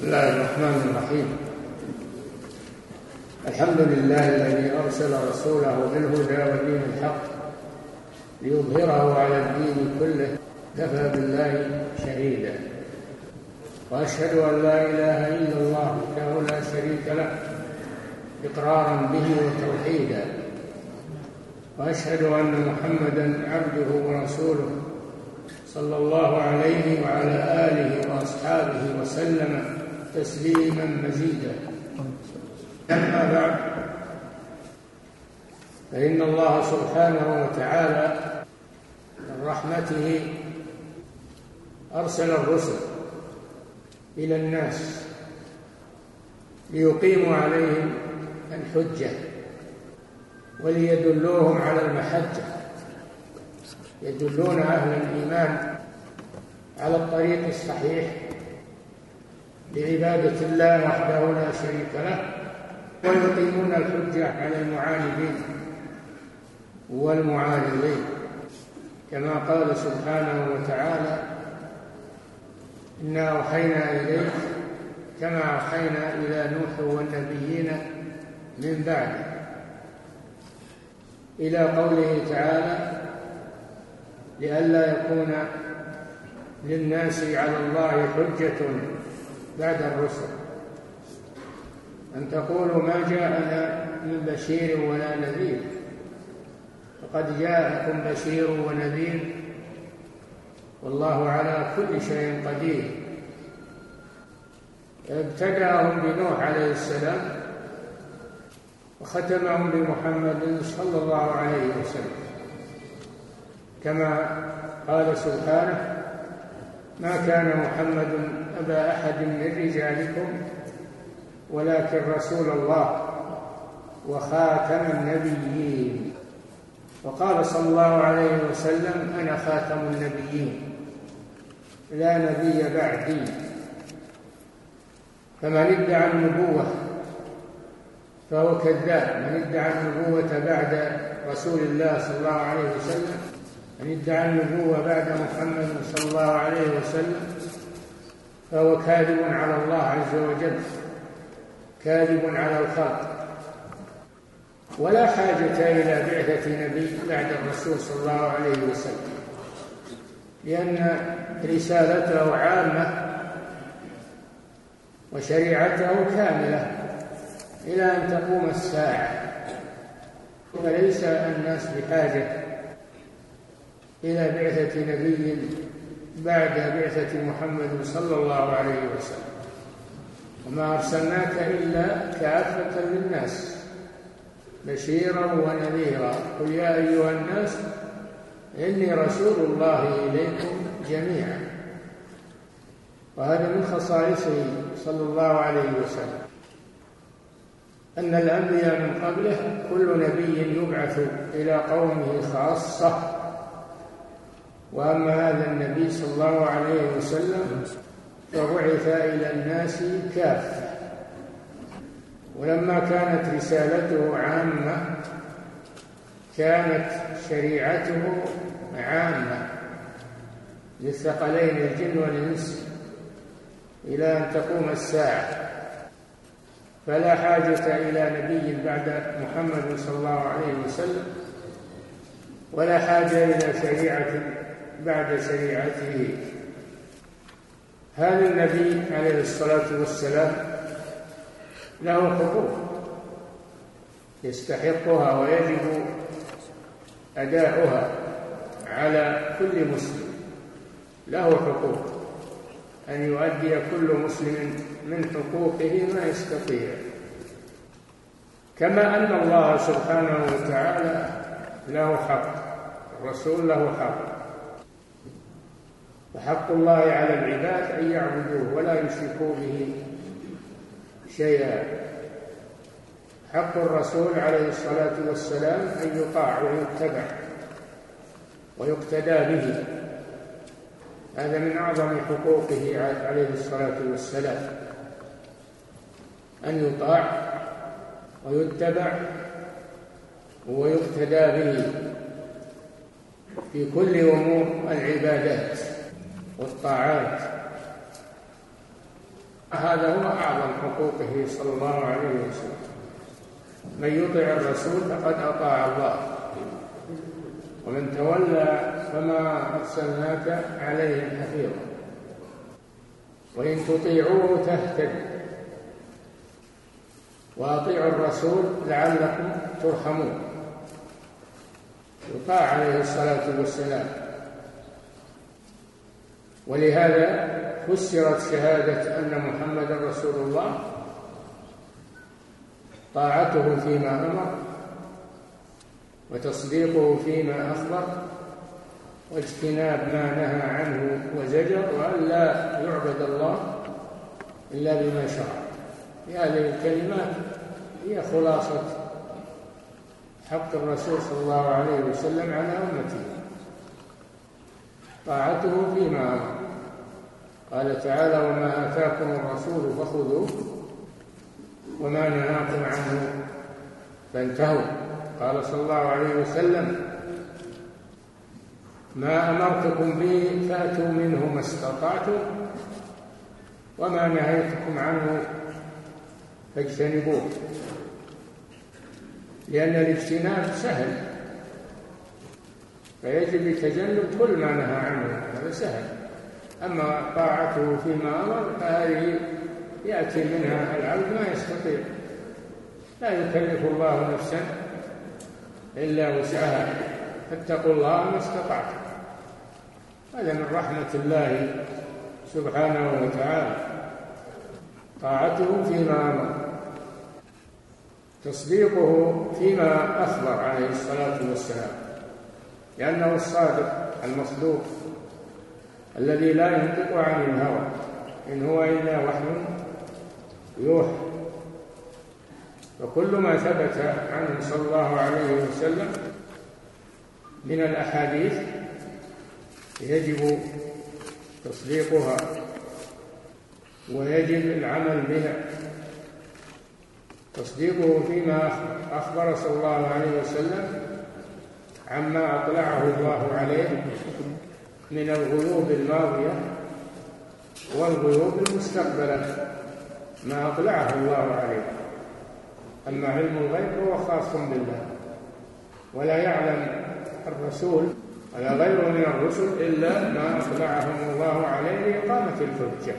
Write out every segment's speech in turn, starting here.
بسم الله الرحمن الرحيم. الحمد لله الذي أرسل رسوله بالهدى ودين الحق ليظهره على الدين كله. كفى بالله شهيدا. وأشهد أن لا إله إلا الله وحده لا شريك له إقرارا به وتوحيدا. وأشهد أن محمدا عبده ورسوله صلى الله عليه وعلى آله وأصحابه وسلم. تسليما مزيدا. أما بعد فإن الله سبحانه وتعالى من رحمته أرسل الرسل إلى الناس ليقيموا عليهم الحجة وليدلوهم على المحجة. يدلون أهل الإيمان على الطريق الصحيح لعبادة الله وحده لا شريك له ويقيمون الحجة على المعاندين والمعارضين كما قال سبحانه وتعالى إنا أوحينا إليك كما أوحينا إلى نوح والنبيين من بعده إلى قوله تعالى لئلا يكون للناس على الله حجة بعد الرسل. أن تقولوا ما جاءنا من بشير ولا نذير. فقد جاءكم بشير ونذير. والله على كل شيء قدير. ابتدأهم بنوح عليه السلام وختمهم بمحمد صلى الله عليه وسلم. كما قال سبحانه ما كان محمد أبا أحد من رجالكم ولكن رسول الله وخاتم النبيين. وقال صلى الله عليه وسلم أنا خاتم النبيين لا نبي بعدي. فمن ادعى النبوة فهو كذاب. من ادعى النبوة بعد رسول الله صلى الله عليه وسلم من ادعى النبوة بعد محمد صلى الله عليه وسلم فهو كاذب على الله عز وجل كاذب على الخلق. ولا حاجة إلى بعثة نبي بعد الرسول صلى الله عليه وسلم لأن رسالته عامة وشريعته كاملة إلى أن تقوم الساعة. فليس الناس بحاجة إلى بعثة نبي بعد بعثة محمد صلى الله عليه وسلم. وما أرسلناك إلا كافة للناس بشيرا ونذيرا. قل يا أيها الناس إني رسول الله إليكم جميعا. وهذا من خصائصه صلى الله عليه وسلم. أن الأنبياء من قبله كل نبي يبعث إلى قومه خاصة وأما هذا النبي صلى الله عليه وسلم فبعث إلى الناس كافة. ولما كانت رسالته عامة كانت شريعته عامة. للثقلين الجن والإنس إلى أن تقوم الساعة. فلا حاجة إلى نبي بعد محمد صلى الله عليه وسلم ولا حاجة إلى شريعة بعد شريعته. هذا النبي عليه الصلاة والسلام له حقوق. يستحقها ويجب أداؤها على كل مسلم. له حقوق. أن يؤدي كل مسلم من حقوقه ما يستطيع. كما أن الله سبحانه وتعالى له حق. الرسول له حق. وحق الله على العباد أن يعبدوه ولا يشركوا به شيئا. حق الرسول عليه الصلاة والسلام أن يطاع ويتبع ويقتدى به. هذا من أعظم حقوقه عليه الصلاة والسلام. أن يطاع ويتبع ويقتدى به في كل أمور العبادات. والطاعات. هذا هو أعظم حقوقه صلى الله عليه وسلم. من يطع الرسول فقد أطاع الله. ومن تولى فما أرسلناك عليهم حفيظا وإن تطيعوه تهتدوا. وأطيعوا الرسول لعلكم ترحمون. يطاع عليه الصلاة والسلام. ولهذا فسرت شهادة أن محمدا رسول الله طاعته فيما أمر وتصديقه فيما أخبر واجتناب ما نهى عنه وزجر وألا يعبد الله إلا بما شرع. هذه الكلمات هي خلاصة حق الرسول صلى الله عليه وسلم على أمته. طاعته فيما أمر قال تعالى وما آتاكم الرسول فخذوه وما نهاكم عنه فانتهوا. قال صلى الله عليه وسلم ما أمرتكم به فأتوا منه ما استطعتم وما نهيتكم عنه فاجتنبوه لأن الاجتناب سهل. فيجب تجنب كل ما نهى عنه هذا سهل. أما طاعته فيما أمر فهذه يأتي منها العبد ما يستطيع. لا يكلف الله نفسا إلا وسعها. فاتقوا الله ما استطعتم. هذا من رحمة الله سبحانه وتعالى. طاعته فيما أمر. تصديقه فيما أخبر عليه الصلاة والسلام. لأنه الصادق المصدوق الذي لا ينطق عن الهوى إن هو إلا وحي يوحى. وكل ما ثبت عنه صلى الله عليه وسلم من الأحاديث يجب تصديقها ويجب العمل بها. تصديقه فيما أخبر صلى الله عليه وسلم عما أطلعه الله عليه من الغيوب الماضية والغيوب المستقبلة ما أطلعه الله عليه. أما علم الغيب هو خاص بالله ولا يعلم الرسول ولا غيره من الرسل إلا ما أطلعهم الله عليه لإقامة الحجة.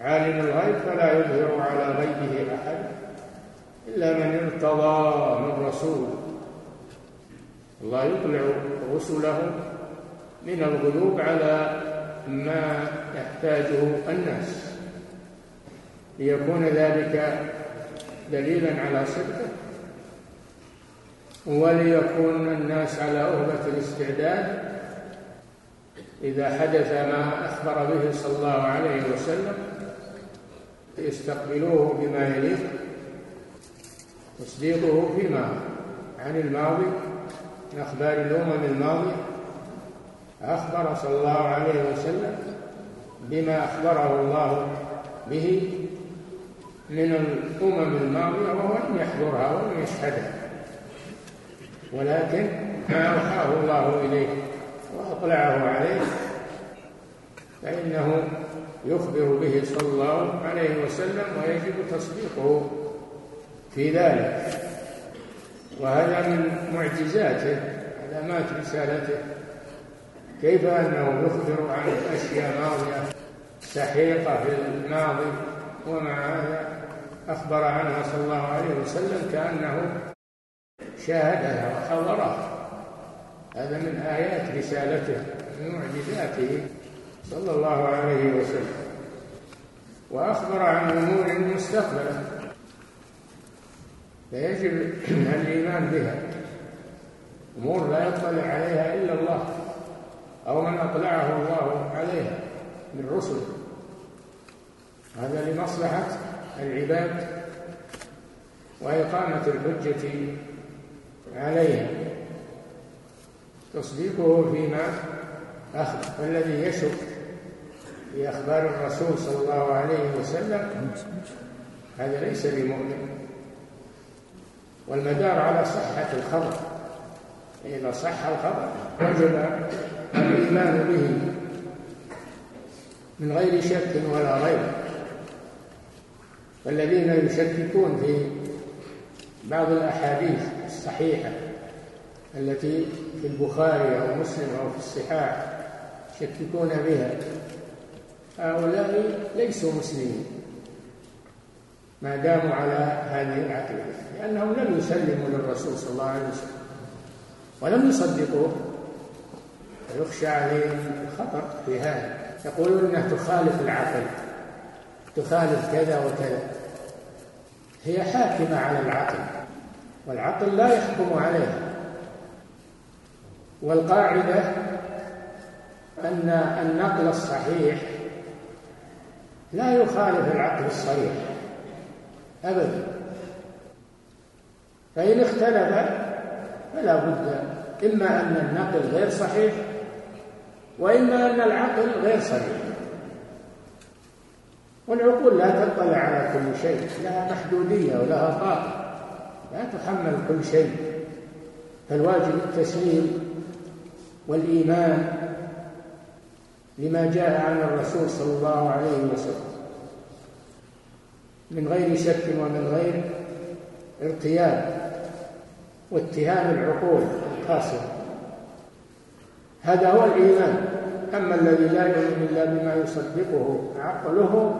عالم الغيب فلا يظهر على غيبه أحد إلا من ارتضى من رسول. الله يطلع رسله من الغيوب على ما يحتاجه الناس. ليكون ذلك دليلا على صدقه. وليكون الناس على أهبة الاستعداد إذا حدث ما أخبر به صلى الله عليه وسلم يستقبلوه بما يليق تصديقه فيما عن الماضي من أخبار الأمم الماضية. أخبر صلى الله عليه وسلم بما أخبره الله به من الأمم الماضية وهو لم يحضرها ولم يشهدها. ولكن ما أوحاه الله إليه وأطلعه عليه فإنه يخبر به صلى الله عليه وسلم ويجب تصديقه في ذلك. وهذا من معجزاته علامات رسالته. كيف أنه يخبر عن أشياء ماضية سحيقة في الماضي ومع هذا أخبر عنها صلى الله عليه وسلم كأنه شاهدها وحضرها. هذا من آيات رسالته من معجزاته صلى الله عليه وسلم. وأخبر عن أمور مستقبلة. فيجب الإيمان بها. أمور لا يطلع عليها إلا الله أو من أطلعه الله عليها من رسله. هذا لمصلحة العباد وإقامة الحجة عليها تصديقه فيما أخبر والذي يشك في أخبار الرسول صلى الله عليه وسلم. هذا ليس بمؤمن. والمدار على صحة الخبر. إذا صح الخبر وجب الإيمان به من غير شك ولا ريب. والذين يشككون في بعض الأحاديث الصحيحة التي في البخاري أو مسلم أو في الصحاح يشككون بها هؤلاء ليسوا مسلمين. ما داموا على هذه العقيدة لأنهم لم يسلموا للرسول صلى الله عليه وسلم ولم يصدقوه فيخشى عليهم الخطر في هذا. يقولون إنها تخالف العقل تخالف كذا وكذا. هي حاكمة على العقل والعقل لا يحكم عليها. والقاعدة أن النقل الصحيح لا يخالف العقل الصريح. أبدا. فإن اختلف فلا بد إما أن النقل غير صحيح وإما أن العقل غير صحيح. والعقول لا تطلع على كل شيء لها محدودية ولها طاقة لا تحمل كل شيء. فالواجب التسليم والإيمان لما جاء عن الرسول صلى الله عليه وسلم. من غير شك ومن غير ارتياب واتهام العقول القاسية. هذا هو الإيمان. أما الذي لا يؤمن إلا بما يصدقه عقله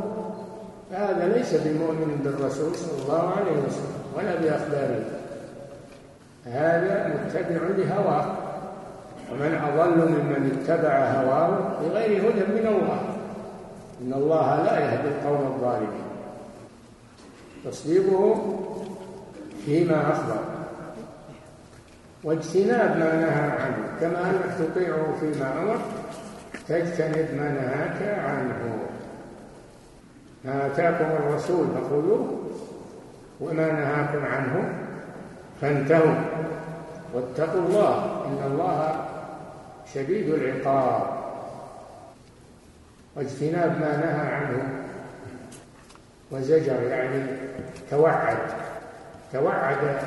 فهذا ليس بمؤمن بالرسول صلى الله عليه وسلم ولا بأخباره. هذا متبع لهواه. ومن أضل ممن اتبع هواه بغير هدى من الله. إن الله لا يهدي القوم الظالمين. تصديقه فيما أخبر. واجتناب ما نهى عنه كما أنك تطيعه فيما أمر تجتنب ما نهاك عنه. ما آتاكم الرسول فخذوه وما نهاكم عنه فانتهوا. واتقوا الله إن الله شديد العقاب. واجتناب ما نهى عنه وزجر يعني توعد توعد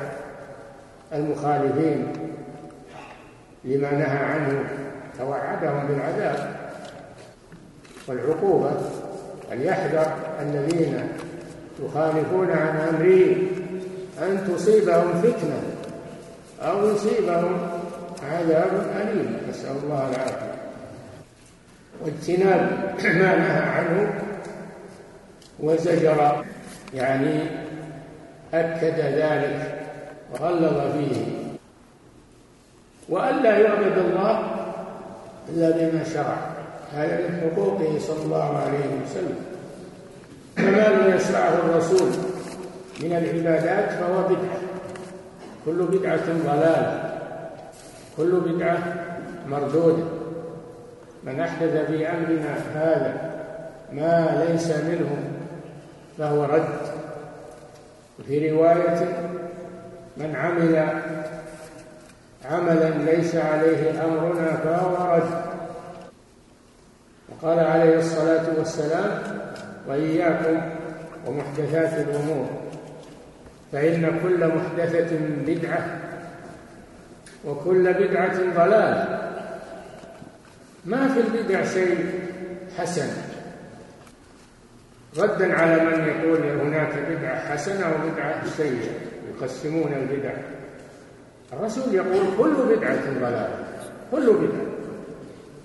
المخالفين لما نهى عنه توعدهم بالعذاب والعقوبة. فليحذر الذين يخالفون عن أمره أن تصيبهم فتنة أو يصيبهم عذاب أليم. نسأل الله العافية. واجتناب ما نهى عنه وزجر يعني أكد ذلك وغلظ فيه. وألا يعبد الله إلا بما شرع هذا من حقوقه صلى الله عليه وسلم. لم يشرعه الرسول من العبادات فهو بدعة. كل بدعة ضلالة كل بدعة مردودة. من أحدث في أمرنا هذا ما ليس منه فهو رد. وفي رواية من عمل عملا ليس عليه أمرنا فهو رد. وقال عليه الصلاة والسلام وإياكم ومحدثات الأمور فإن كل محدثة بدعة وكل بدعة ضلال ما في البدع شيء حسن. ردا على من يقول هناك بدعة حسنة وبدعة سيئة يقسمون البدع. الرسول يقول كل بدعة ضلالة كل بدعة.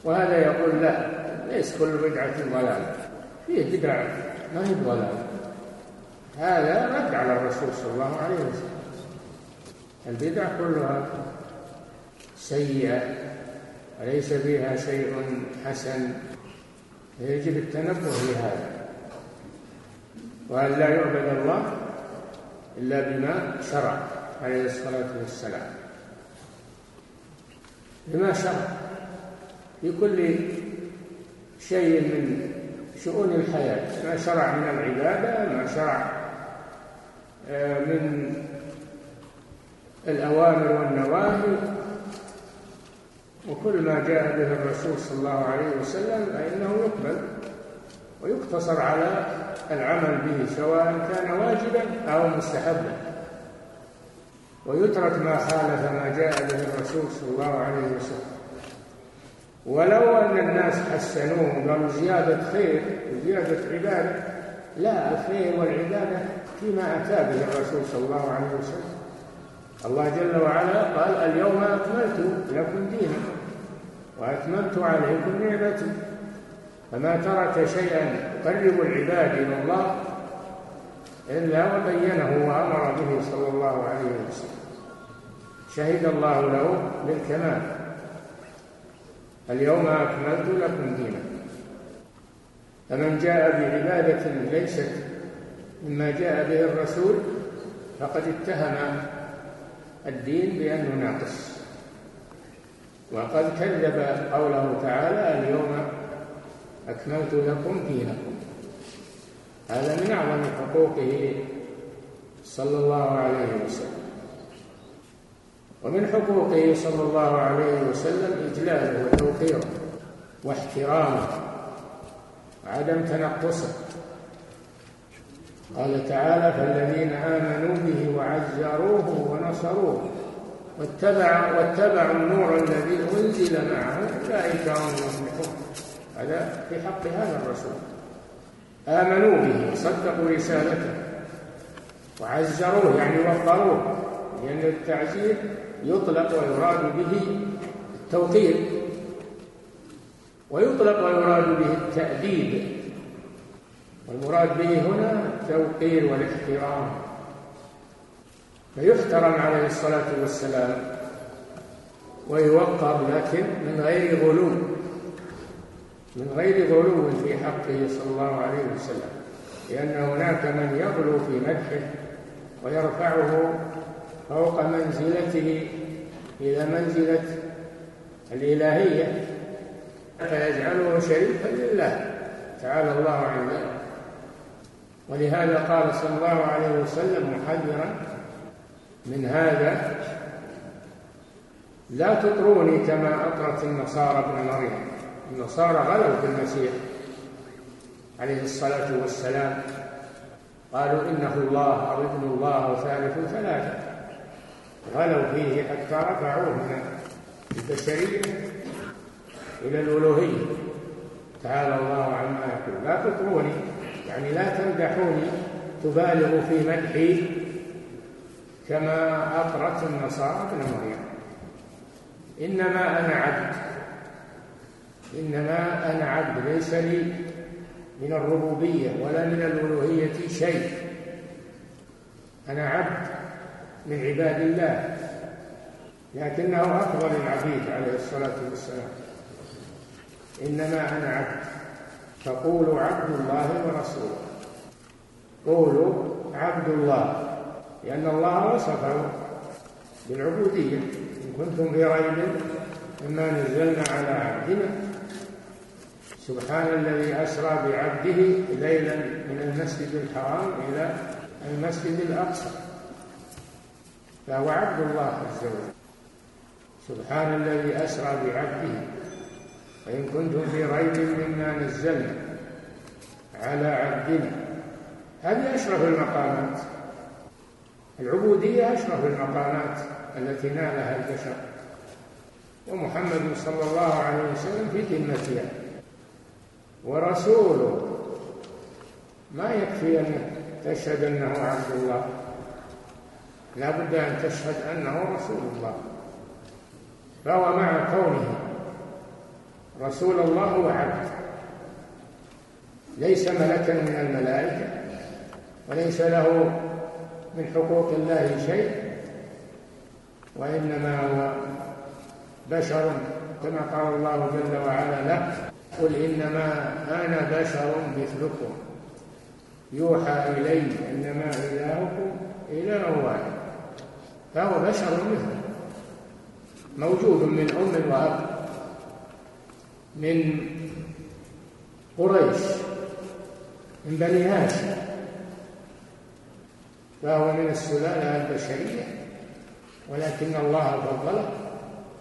وهذا يقول لا ليس كل بدعة ضلالة فيه بدعة ما هي ضلالة. هذا رد على الرسول صلى الله عليه وسلم. البدع كلها سيئة وليس فيها شيء حسن؟ يجب التنبه لهذا. وأن لا يعبد الله إلا بما شرع عليه الصلاة والسلام. بما شرع. في كل شيء من شؤون الحياة. ما شرع من العبادة ما شرع آه، من الأوامر والنواهي. وكل ما جاء به الرسول صلى الله عليه وسلم فإنه يقبل. ويقتصر على العمل به سواء كان واجبا أو مستحبا. ويترك ما خالف ما جاء به الرسول صلى الله عليه وسلم. ولو أن الناس حسنوه وقالوا زيادة خير وزيادة عبادة. لا الخير والعبادة فيما أتى به الرسول صلى الله عليه وسلم. الله جل وعلا قال اليوم أكملت لكم دينكم وأتممت عليكم نعمتي. فما ترك شيئا يقرب العباد إلى الله إلا وبينه وأمر به صلى الله عليه وسلم. شهد الله له بالكمال. اليوم أكملت لكم دينكم. فمن جاء بعبادة ليست مما جاء به الرسول فقد اتهم الدين بأنه ناقص. وقد كذب قوله تعالى اليوم أكملت لكم دينكم. هذا من أعظم حقوقه صلى الله عليه وسلم. ومن حقوقه صلى الله عليه وسلم إجلاله وتوقيره واحترامه وعدم تنقصه. قال تعالى فالذين آمنوا به وعزروه ونصروه واتبع واتبعوا النور الذي أنزل معه أولئك هم هذا في حق هذا الرسول. آمنوا به وصدقوا رسالته. وعزروه يعني وقروه لأن التعزير يطلق ويراد به التوقير ويطلق ويراد به التأديب. والمراد به هنا التوقير والاحترام. فيحترم عليه الصلاة والسلام. ويوقر لكن من غير غلو. من غير غلو في حقه صلى الله عليه وسلم لأن هناك من يغلو في مدحه ويرفعه فوق منزلته إلى منزلة الإلهية فيجعله شريكا لله تعالى الله عن ذلك ولهذا قال صلى الله عليه وسلم محذرا من هذا لا تطروني كما أطرت النصارى ابن مريم. النصارى غلوا في المسيح عليه الصلاة والسلام. قالوا إنه الله أو ابن الله أو ثالث ثلاثة. غلوا فيه حتى رفعوه من البشرية إلى الألوهية. تعالى الله عما يقول لا تطروني يعني لا تمدحوني تبالغ في مدحي كما أطرت النصارى ابن مريم. إنما أنا عبد. إنما أنا عبد ليس لي من الربوبية ولا من الألوهية شيء. أنا عبد من عباد الله لكنه أفضل العبيد عليه الصلاة والسلام. إنما أنا عبد فقولوا عبد الله ورسوله. قولوا عبد الله لأن الله وصفه بالعبودية. إن كنتم في ريب مما نزلنا على عبدنا سبحان الذي أسرى بعبده ليلا من المسجد الحرام إلى المسجد الأقصى. فهو عبد الله عز وجل. سبحان الذي أسرى بعبده. وإن كنتم في ريب مما نزلنا على عبدنا. هذه أشرف المقامات. العبودية أشرف المقامات التي نالها البشر. ومحمد صلى الله عليه وسلم في ذمتها. ورسوله. ما يكفي أن تشهد أنه عبد الله. لا بد أن تشهد أنه رسول الله. فهو مع كونه رسول الله هو عبد ليس ملكا من الملائكة وليس له من حقوق الله شيء وإنما هو بشر كما قال الله جل وعلا له. قل إنما أنا بشر مثلكم. يوحى إلي إنما إلهكم إله واحد. فهو بشر مثله. موجود من أم وأب. من قريش. من بني هاشم. فهو من السلالة البشرية. ولكن الله فضله.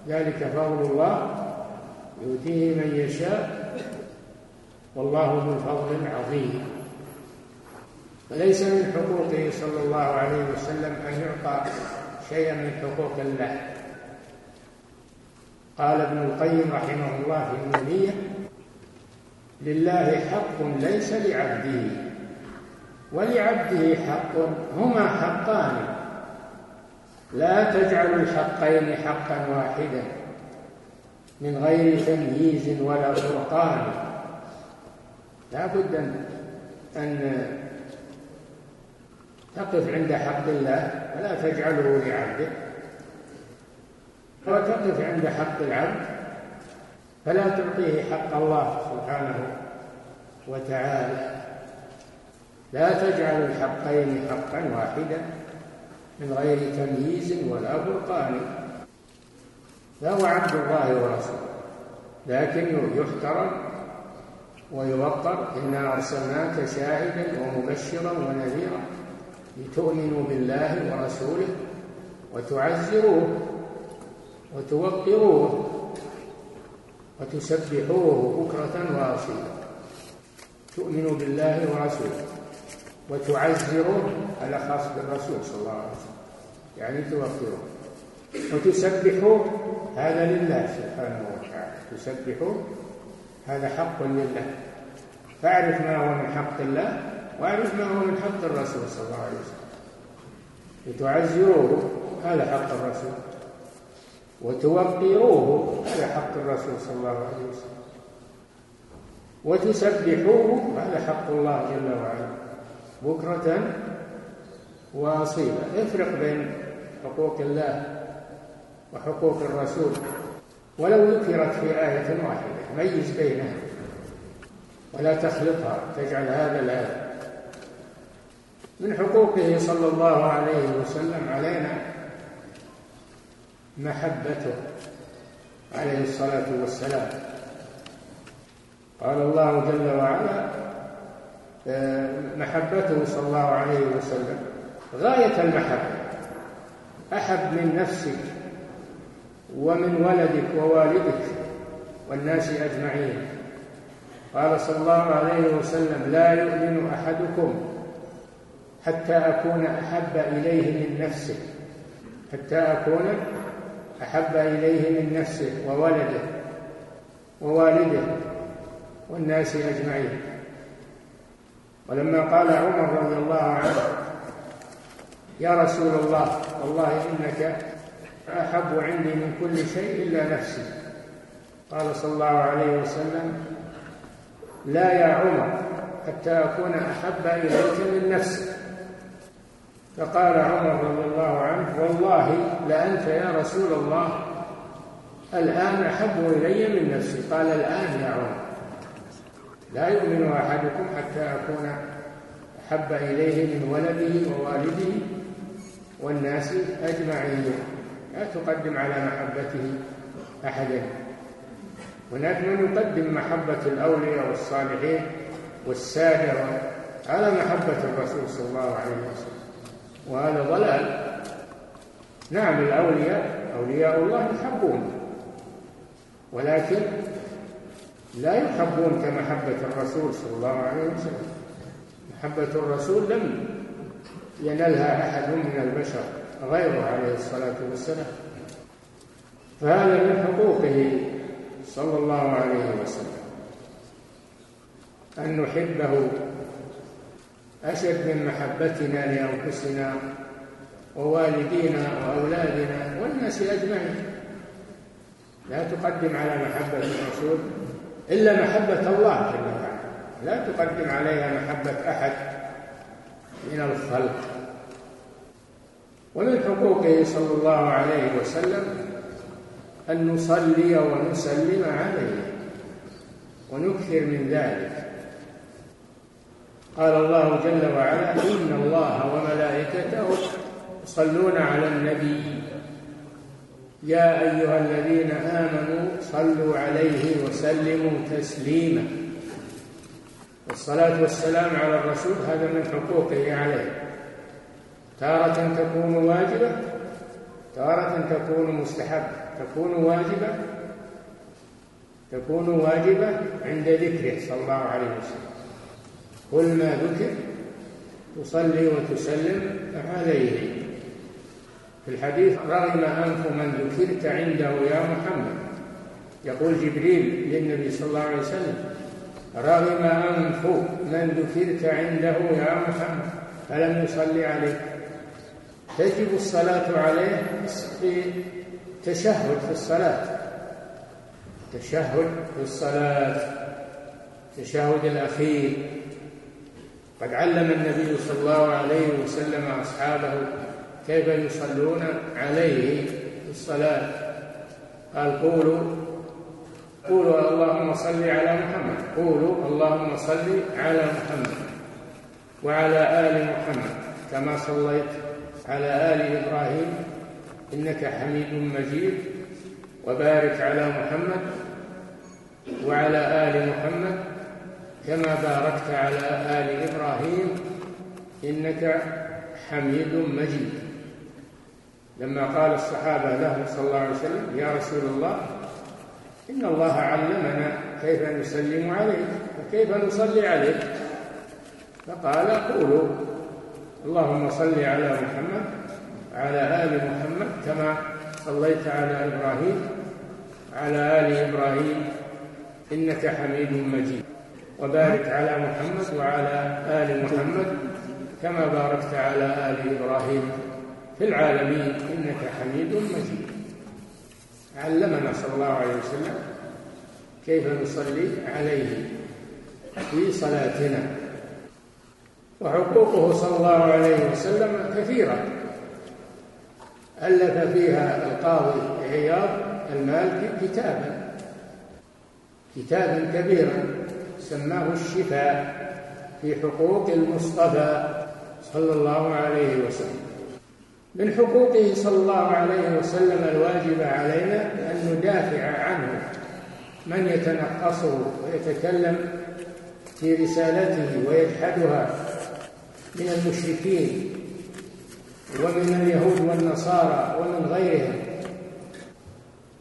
ذلك فضل الله. يؤتيه من يشاء والله ذو الفضل العظيم فليس من حقوقه صلى الله عليه وسلم أن يعطى شيئا من حقوق الله. قال ابن القيم رحمه الله في النونية لله حق ليس لعبده ولعبده حق هما حقان. لا تجعل الحقين حقا واحدا. من غير تمييز ولا فرقان لا بد أن تقف عند حق الله ولا تجعله لعبده. وتقف عند حق العبد فلا تعطيه حق الله سبحانه وتعالى. لا تجعل الحقين حقا واحدا من غير تمييز ولا فرقان فهو عبد الله ورسوله لكنه يحترم ويوقر إنا أرسلناك شاهدا ومبشرا ونذيرا لتؤمنوا بالله ورسوله وتعزروه وتوقروه وتسبحوه بكرة وأصيلا. تؤمنوا بالله ورسوله وتعزروه على خاص بالرسول صلى الله عليه وسلم يعني توقروه. وتسبحوه هذا لله سبحانه وتعالى. تسبحوه هذا حق لله. فاعرف ما هو من حق الله واعرف ما هو من حق الرسول صلى الله عليه وسلم. لتعزروه هذا حق الرسول. وتوقروه هذا حق الرسول صلى الله عليه وسلم. وتسبحوه هذا حق الله جل وعلا. بكرة وأصيلا. افرق بين حقوق الله وحقوق الرسول ولو ذكرت في آية واحدة ميز بينها. ولا تخلطها تجعل هذا لا من حقوقه صلى الله عليه وسلم علينا محبته عليه الصلاة والسلام. قال الله جل وعلا آه، محبته صلى الله عليه وسلم غاية المحبة. أحب من نفسك ومن ولدك ووالدك والناس أجمعين. قال صلى الله عليه وسلم لا يؤمن أحدكم حتى أكون أحب إليه من نفسه حتى أكون أحب إليه من نفسه وولده ووالده والناس أجمعين. ولما قال عمر رضي الله عنه يا رسول الله والله إنك أحب عندي من كل شيء إلا نفسي. قال صلى الله عليه وسلم لا يا عمر حتى أكون أحب إليك من نفسك فقال عمر رضي الله عنه والله لأنت يا رسول الله الآن أحب إلي من نفسي. قال الآن يا عمر لا يؤمن أحدكم حتى أكون أحب إليه من ولده ووالده والناس أجمعين. لا تقدم على محبته أحدا. هناك من يقدم محبة الأولياء والصالحين والسادة على محبة الرسول صلى الله عليه وسلم. وهذا ضلال. نعم الأولياء أولياء الله يحبون. ولكن لا يحبون كمحبة الرسول صلى الله عليه وسلم. محبة الرسول لم ينلها أحد من البشر. غيره عليه الصلاة والسلام. فهذا من حقوقه صلى الله عليه وسلم. أن نحبه أشد من محبتنا لأنفسنا ووالدينا وأولادنا والناس أجمعين. لا تقدم على محبة الرسول إلا محبة الله جل وعلا. لا تقدم عليها محبة أحد من الخلق. ومن حقوقه صلى الله عليه وسلم أن نصلي ونسلم عليه ونكثر من ذلك. قال الله جل وعلا إن الله وملائكته يصلون على النبي. يا أيها الذين آمنوا صلوا عليه وسلموا تسليما. والصلاة والسلام على الرسول هذا من حقوقه عليه. تارة تكون واجبة تارة تكون مستحبة تكون واجبة تكون واجبة عند ذكره صلى الله عليه وسلم. كل ما ذكر تصلي وتسلم عليه في الحديث رغم أنف من ذكرت عنده يا محمد يقول جبريل للنبي صلى الله عليه وسلم رغم أنف من ذكرت عنده يا محمد فلم يصلي عليك تجب الصلاة عليه في تشهد في الصلاة. تشهد في الصلاة. التشهد الأخير. قد علم النبي صلى الله عليه وسلم أصحابه كيف يصلون عليه في الصلاة. قال قولوا قولوا اللهم صل على محمد. قولوا اللهم صل على محمد وعلى آل محمد كما صليت على آل إبراهيم إنك حميد مجيد وبارك على محمد وعلى آل محمد كما باركت على آل إبراهيم إنك حميد مجيد. لما قال الصحابة له صلى الله عليه وسلم يا رسول الله إن الله علمنا كيف نسلم عليك وكيف نصلي عليك. فقال قولوا. اللهم صل على محمد وعلى آل محمد كما صليت على إبراهيم على آل إبراهيم إنك حميد مجيد. وبارك على محمد وعلى آل محمد كما باركت على آل إبراهيم في العالمين إنك حميد مجيد. علمنا صلى الله عليه وسلم كيف نصلي عليه في صلاتنا. وحقوقه صلى الله عليه وسلم كثيرة. ألف فيها القاضي عياض المالكي كتابا كتابا كبيرا سماه الشفاء في حقوق المصطفى صلى الله عليه وسلم. من حقوقه صلى الله عليه وسلم الواجبة علينا أن ندافع عنه من يتنقصه ويتكلم في رسالته ويجحدها من المشركين ومن اليهود والنصارى ومن غيرهم.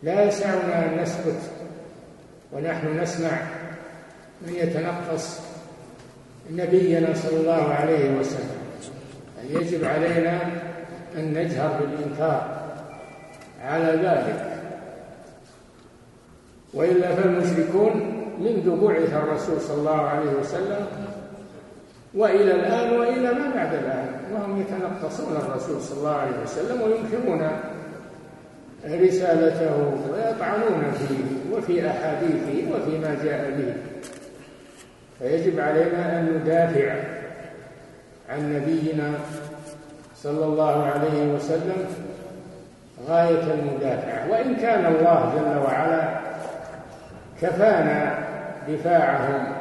لا يسعنا أن نسكت ونحن نسمع من يتنقص نبينا صلى الله عليه وسلم. أن يجب علينا أن نجهر بالإنكار على ذلك. وإلا فالمشركون منذ بعث الرسول صلى الله عليه وسلم وإلى الآن وإلى ما بعد الآن وهم يتنقصون الرسول صلى الله عليه وسلم وينكرون رسالته ويطعنون فيه وفي أحاديثه وفيما جاء به. فيجب علينا أن ندافع عن نبينا صلى الله عليه وسلم غاية المدافعة. وإن كان الله جل وعلا كفانا دفاعهم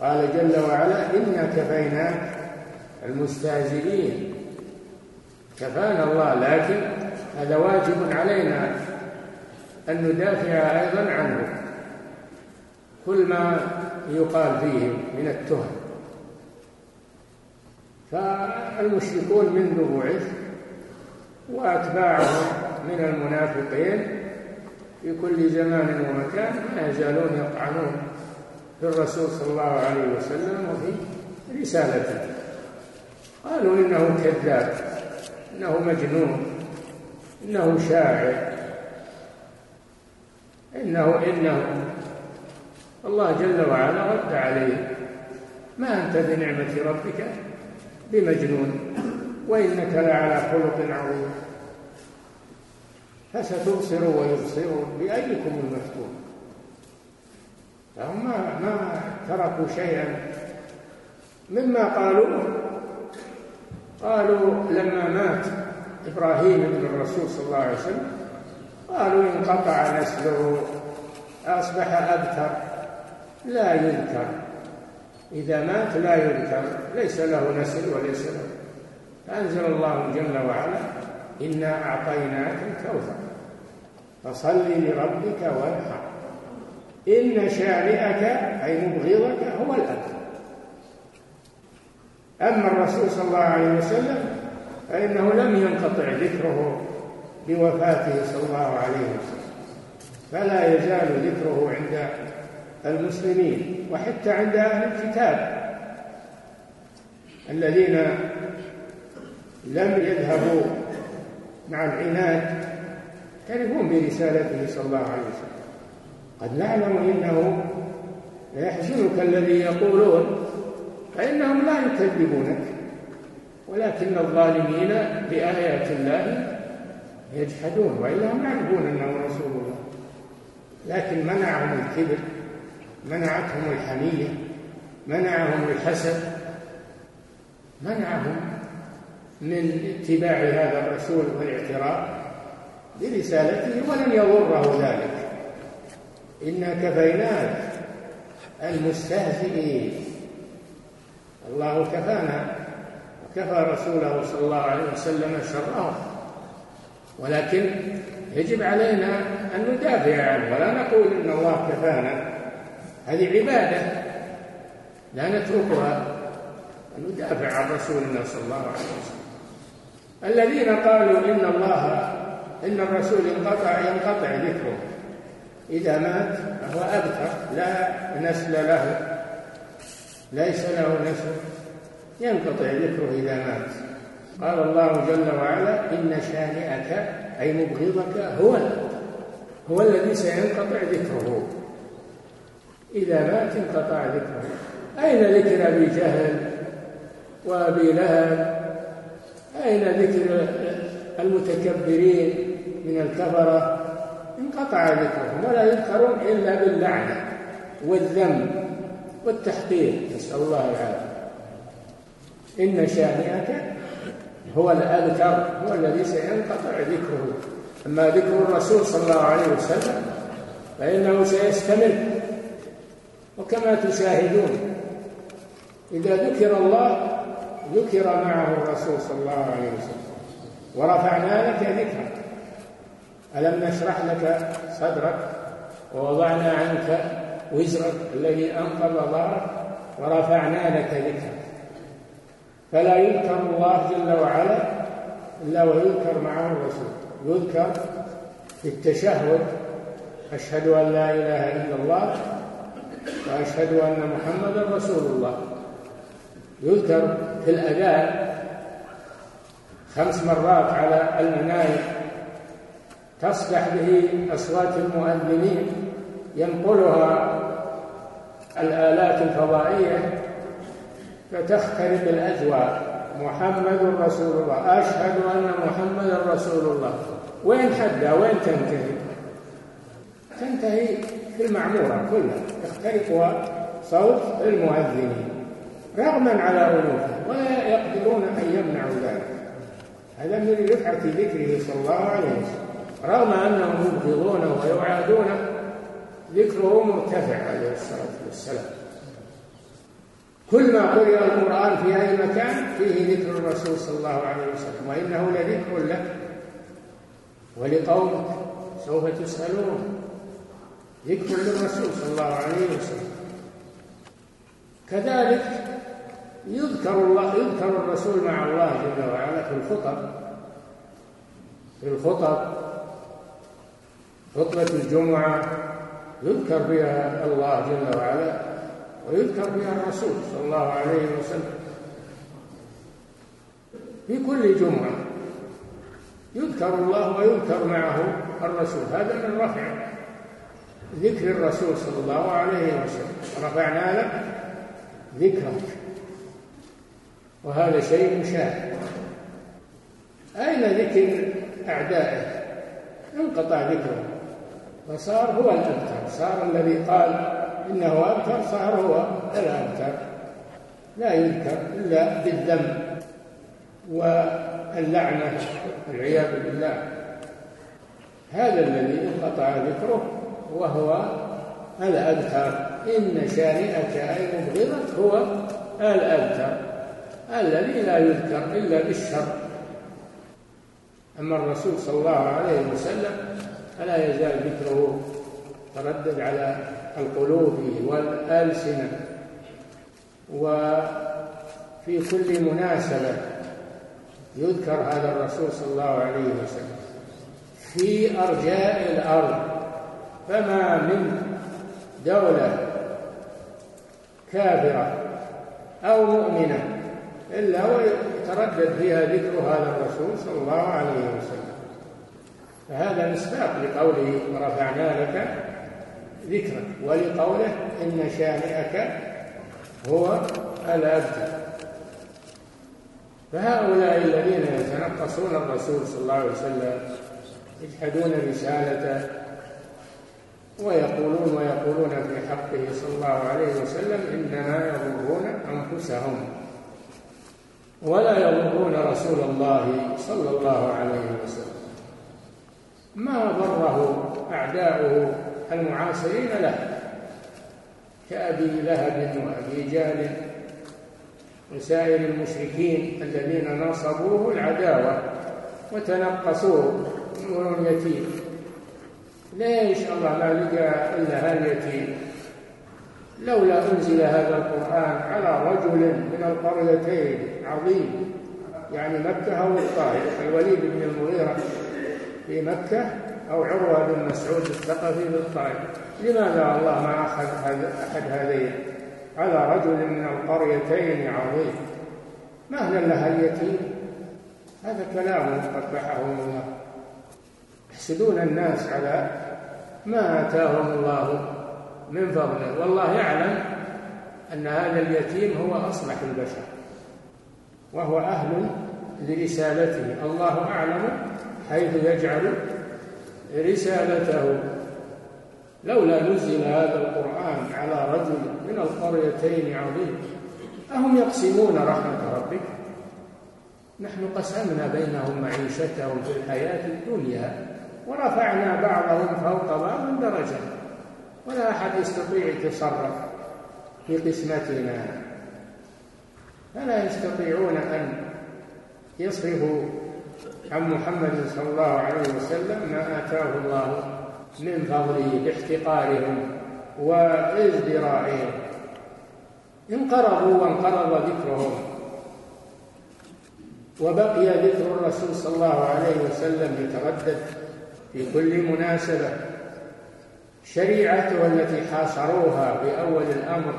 قال جل وعلا إنا كفيناك المستهزئين. كفانا الله لكن هذا واجب علينا أن ندافع أيضا عنه. كل ما يقال فيه من التهم. فالمشركون منذ بعث وأتباعهم من المنافقين في كل زمان ومكان ما يزالون يطعنون. في الرسول صلى الله عليه وسلم وفي رسالته قالوا إنه كذاب إنه مجنون إنه شاعر إنه إنه الله جل وعلا رد عليه. ما أنت بنعمة ربك؟ بمجنون. وإنك لعلى خلق عظيم. فستبصر ويبصرون بأيكم المفتون. فهم ما, ما تركوا شيئا مما قالوا قالوا لما مات إبراهيم بن الرسول صلى الله عليه وسلم قالوا انقطع نسله أصبح أبتر لا يذكر إذا مات لا يذكر ليس له نسل وليس له. فأنزل الله جل وعلا إنا أعطيناك الكوثر فصل لربك وانحر. إن شانئك أي مبغضك هو الأبتر أما الرسول صلى الله عليه وسلم فإنه لم ينقطع ذكره بوفاته صلى الله عليه وسلم. فلا يزال ذكره عند المسلمين وحتى عند أهل الكتاب الذين لم يذهبوا مع العناد يعترفون برسالته صلى الله عليه وسلم. قد نعلم إنه ليحزنك الذي يقولون فإنهم لا يكذبونك ولكن الظالمين بآيات الله يجحدون وإلا هم يعرفون أنه رسول الله. لكن منعهم الكبر منعتهم الحمية منعهم الحسد منعهم من اتباع هذا الرسول والاعتراف برسالته ولن يضره ذلك. إنا كفيناك المستهزئين الله كفانا وكفى رسوله صلى الله عليه وسلم شرهم ولكن يجب علينا أن ندافع عنه ولا نقول إن الله كفانا. هذه عبادة لا نتركها ندافع عن رسولنا صلى الله عليه وسلم. الذين قالوا إن الله إن الرسول انقطع ينقطع ذكره. إذا مات فهو أبتر لا نسل له. ليس له نسل ينقطع ذكره إذا مات. قال الله جل وعلا إن شانئك أي مبغضك هو هو الذي سينقطع ذكره. إذا مات انقطع ذكره. أين ذكر أبي جهل وأبي لهب؟ أين ذكر المتكبرين من الكفرة؟ انقطع ذكرهم ولا يذكرون إلا باللعنة والذم والتحقير. نسأل الله العافية. إن شانئك هو الأبتر هو الذي سينقطع ذكره. أما ذكر الرسول صلى الله عليه وسلم فإنه سيستمر. وكما تشاهدون إذا ذكر الله ذكر معه الرسول صلى الله عليه وسلم. ورفعنا لك ذكرك. ألم نشرح لك صدرك؟ ووضعنا عنك وزرك الذي أنقض ظهرك ورفعنا لك ذكرك. فلا يذكر الله جل وعلا إلا ويذكر معه الرسول. يذكر في التشهد أشهد أن لا إله إلا الله وأشهد أن محمدا رسول الله. يذكر في الأذان خمس مرات على المناير تصدح به أصوات المؤذنين. ينقلها الآلات الفضائية فتخترق الأجواء محمد رسول الله. أشهد أن محمدا رسول الله. وين حدها؟ وين تنتهي؟ تنتهي في المعمورة كلها. يخترقها صوت المؤذنين. رغما على أنوفهم ولا يقدرون أن يمنعوا ذلك. هذا من رفعة ذكره صلى الله عليه وسلم. رغم أنهم يبغضونه ويعادونه ذكره مرتفع عليه الصلاة والسلام. كل ما قرئ القرآن في أي مكان فيه ذكر الرسول صلى الله عليه وسلم وإنه لذكر لك ولقومك سوف تسألون. ذكر للرسول صلى الله عليه وسلم. كذلك يذكر الله يذكر الرسول مع الله جل وعلا في الخطب. في الخطب خطبة الجمعة يذكر بها الله جل وعلا ويذكر بها الرسول صلى الله عليه وسلم. في كل جمعة يذكر الله ويذكر معه الرسول. هذا من رفع ذكر الرسول صلى الله عليه وسلم. رفعنا لك ذكرك. وهذا شيء مشاهد أين ذكر أعدائه انقطع ذكره فصار هو الأبتر. صار الذي قال إنه أبتر صار هو. الأبتر لا يذكر إلا بالذم واللعنة والعياذ بالله. هذا الذي انقطع ذكره وهو الأبتر. إن شانئك أي مبغضك هو الأبتر. الذي لا يذكر إلا بالشر. أما الرسول صلى الله عليه وسلم فلا يزال ذكره تردد على القلوب والألسنة وفي كل مناسبة يذكر هذا الرسول صلى الله عليه وسلم. في أرجاء الأرض فما من دولة كافرة أو مؤمنة إلا ويتردد فيها ذكر هذا الرسول صلى الله عليه وسلم. فهذا مصداق لقوله ورفعنا لك ذكرك ولقوله إن شانئك هو الأبتر. فهؤلاء الذين يتنقصون الرسول صلى الله عليه وسلم يجحدون رسالته ويقولون ويقولون في حقه صلى الله عليه وسلم إنما يضرون أنفسهم ولا يضرون رسول الله صلى الله عليه وسلم. ما ضره أعداؤه المعاصرين له كأبي لهب وأبي جهل وسائر المشركين الذين نصبوه العداوة وتنقصوه نور اليتيم. ليش الله ما لقى إلا هذا اليتيم؟ لولا أنزل هذا القرآن على رجل من القريتين عظيم يعني مكة أو الطائف الوليد بن المغيرة في مكة أو عروة بن مسعود الثقفي في الطائف. لماذا الله ما أخذ أحد هذين؟ على رجل من القريتين عظيم. مهلا لها اليتيم هذا كلام قبحهم الله. يحسدون الناس على ما آتاهم الله من فضله. والله يعلم أن هذا اليتيم هو أصلح البشر وهو أهل لرسالته الله أعلم حيث يجعل رسالته. لولا نزل هذا القرآن على رجل من القريتين عظيم أهم يقسمون رحمة ربك؟ نحن قسمنا بينهم معيشتهم في الحياة الدنيا ورفعنا بعضهم فوق بعض درجة. ولا أحد يستطيع يتصرف في قسمتنا. فلا يستطيعون أن يصرفوا عن محمد صلى الله عليه وسلم ما آتاه الله من فضله باحتقارهم وإزدرائهم. انقرضوا وانقرض ذكرهم. وبقي ذكر الرسول صلى الله عليه وسلم يتردد في كل مناسبة. شريعته التي حاصروها في أول الأمر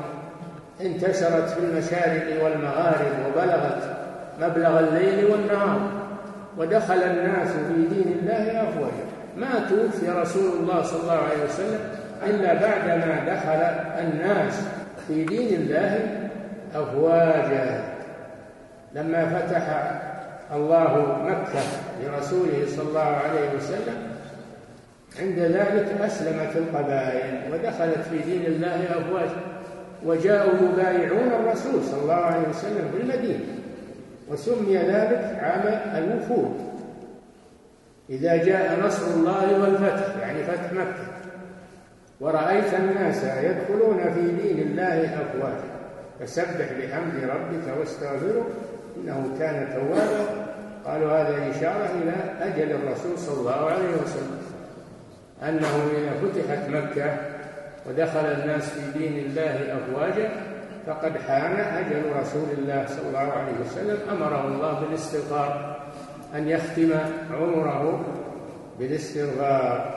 انتشرت في المشارق والمغارب وبلغت مبلغ الليل والنهار. ودخل الناس في دين الله أفواجا. ما توفي رسول الله صلى الله عليه وسلم إلا بعدما دخل الناس في دين الله أفواجا. لما فتح الله مكة لرسوله صلى الله عليه وسلم عند ذلك أسلمت القبائل ودخلت في دين الله أفواجا. وجاءوا يبايعون الرسول صلى الله عليه وسلم في المدينة. وسمي ذلك عام الوفود. إذا جاء نصر الله والفتح يعني فتح مكة. ورأيت الناس يدخلون في دين الله أفواجا. فسبح بحمد ربك واستغفره إنه كان توابا. قالوا هذا إشارة إلى أجل الرسول صلى الله عليه وسلم. أنه إذا فتحت مكة ودخل الناس في دين الله أفواجا فقد حان أجل رسول الله صلى الله عليه وسلم. أمره الله بالاستغفار أن يختم عمره بالاستغفار.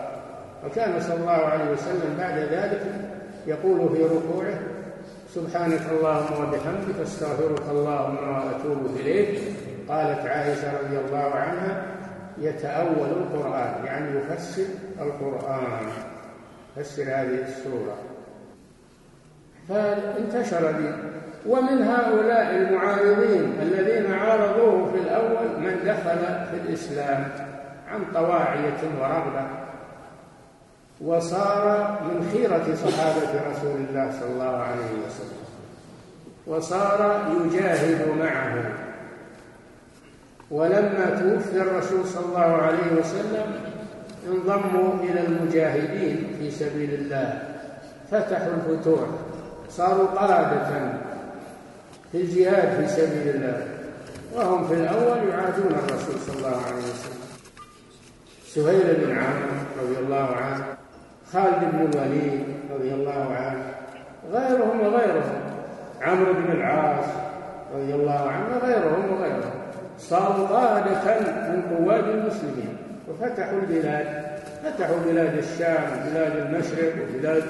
وكان صلى الله عليه وسلم بعد ذلك يقول في ركوعه سبحانك اللهم وبحمدك أستغفرك اللهم وأتوب إليك. قالت عائشة رضي الله عنها يتأول القرآن يعني يفسر القرآن. يفسر هذه السورة. فانتشر دين ومن هؤلاء المعارضين الذين عارضوه في الأول من دخل في الإسلام عن طواعية ورغبة. وصار من خيرة صحابة رسول الله صلى الله عليه وسلم. وصار يجاهد معه. ولما توفي الرسول صلى الله عليه وسلم انضموا إلى المجاهدين في سبيل الله. فتحوا الفتوح. صاروا قادة في الجهاد في سبيل الله. وهم في الأول يعادون الرسول صلى الله عليه وسلم. سهيل بن عمرو رضي الله عنه خالد بن الوليد رضي الله عنه غيرهم وغيرهم. عمرو بن العاص رضي الله عنه وغيرهم وغيرهم. صاروا قادة من قواد المسلمين. وفتحوا البلاد فتحوا بلاد الشام وبلاد المشرق وبلاد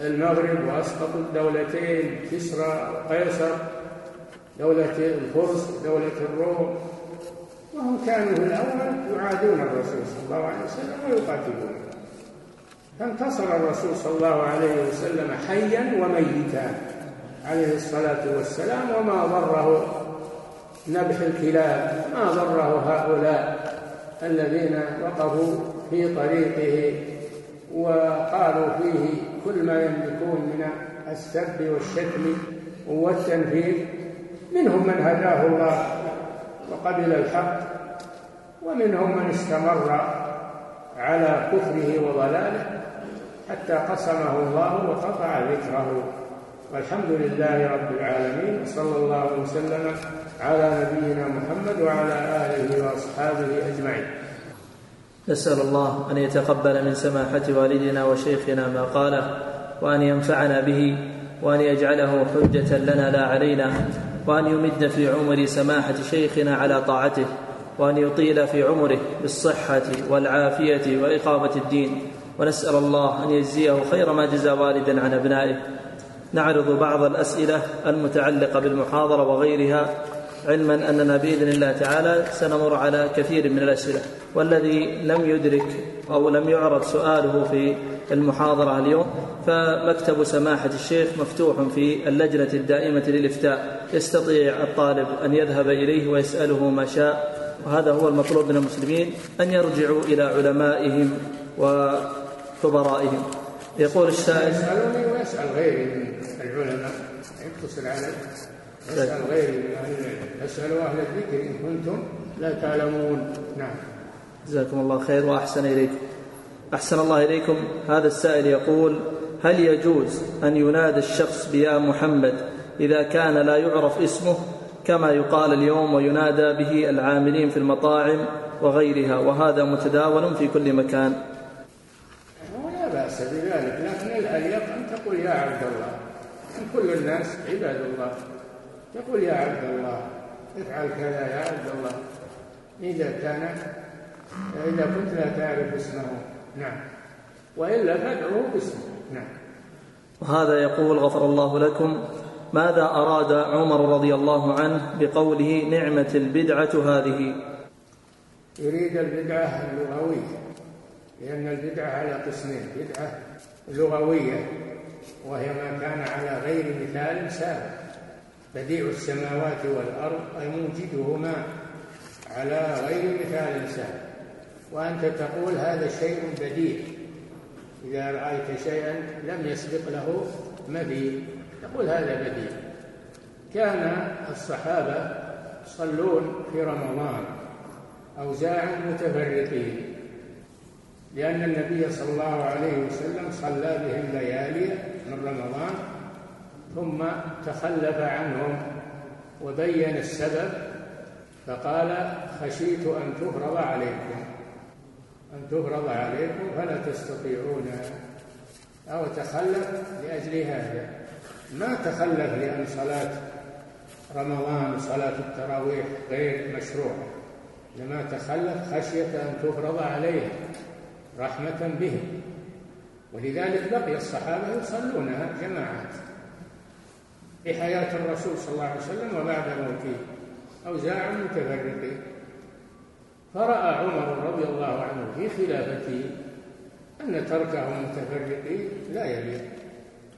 المغرب وأسقطوا الدولتين كسرى وقيصر دولة الفرس دولة الروم. وهم كانوا في الأول يعادون الرسول صلى الله عليه وسلم ويقاتلونه فانتصر الرسول صلى الله عليه وسلم حيا وميتا عليه الصلاة والسلام. وما ضره نبح الكلاب ما ضره هؤلاء الذين وقفوا في طريقه وقالوا فيه كل ما يملكون من السب والشتم والتنفيذ منهم من هداه الله وقبل الحق ومنهم من استمر على كفره وضلاله حتى قسمه الله وقطع ذكره. والحمد لله رب العالمين وصلى الله وسلم على نبينا محمد وعلى آله وأصحابه أجمعين. نسأل الله أن يتقبل من سماحة والدنا وشيخنا ما قاله وأن ينفعنا به وأن يجعله حجة لنا لا علينا وأن يمد في عمر سماحة شيخنا على طاعته وأن يطيل في عمره بالصحة والعافية وإقامة الدين. ونسأل الله أن يجزيه خير ما جزى والدا عن أبنائه. نعرض بعض الأسئلة المتعلقة بالمحاضرة وغيرها علما أننا بإذن الله تعالى سنمر على كثير من الأسئلة. والذي لم يدرك أو لم يعرض سؤاله في المحاضرة اليوم فمكتب سماحة الشيخ مفتوح في اللجنة الدائمة للإفتاء. يستطيع الطالب أن يذهب إليه ويسأله ما شاء. وهذا هو المطلوب من المسلمين أن يرجعوا إلى علمائهم وكبرائهم يقول السائل يسالوني ويسأل غيري من العلماء يتصل علي يسال غيري من أهل العلم. اسألوا أهل الذكر إن كنتم لا تعلمون. نعم. جزاكم الله خير وأحسن إليكم. أحسن الله إليكم. هذا السائل يقول هل يجوز أن ينادى الشخص بيا محمد إذا كان لا يعرف اسمه؟ كما يقال اليوم وينادى به العاملين في المطاعم وغيرها وهذا متداول في كل مكان. ولا بأس بذلك لكن الأليق أن تقول يا عبد الله. ان كل الناس عباد الله. تقول يا عبد الله افعل كذا يا عبد الله. إذا كان إذا كنت لا تعرف اسمه. نعم. وإلا فادعوه باسمه. نعم. وهذا يقول غفر الله لكم ماذا أراد عمر رضي الله عنه بقوله نعمة البدعة هذه؟ يريد البدعة اللغوية لأن البدعة على قسمين. بدعة لغوية وهي ما كان على غير مثال سابق. بديع السماوات والأرض أي موجدهما على غير مثال سابق وأنت تقول هذا شيء بديع. إذا رأيت شيئا لم يسبق له مثيل تقول هذا بديع. كان الصحابة يصلون في رمضان أوزاعا متفرقين لأن النبي صلى الله عليه وسلم صلى بهم ليالي من رمضان ثم تخلف عنهم وبين السبب فقال خشيت أن تفرض عليكم أن تفرض عليكم فلا تستطيعون. أو تخلف لأجل هذا. ما تخلف لأن صلاة رمضان وصلاة التراويح غير مشروعة. لما تخلف خشية أن تفرض عليه رحمة بهم. ولذلك بقي الصحابة يصلونها جماعات في حياة الرسول صلى الله عليه وسلم وبعد موته أوزاع متفرقين فرأى عمر رضي الله عنه في خلافته أن تركهم متفرقين لا يليق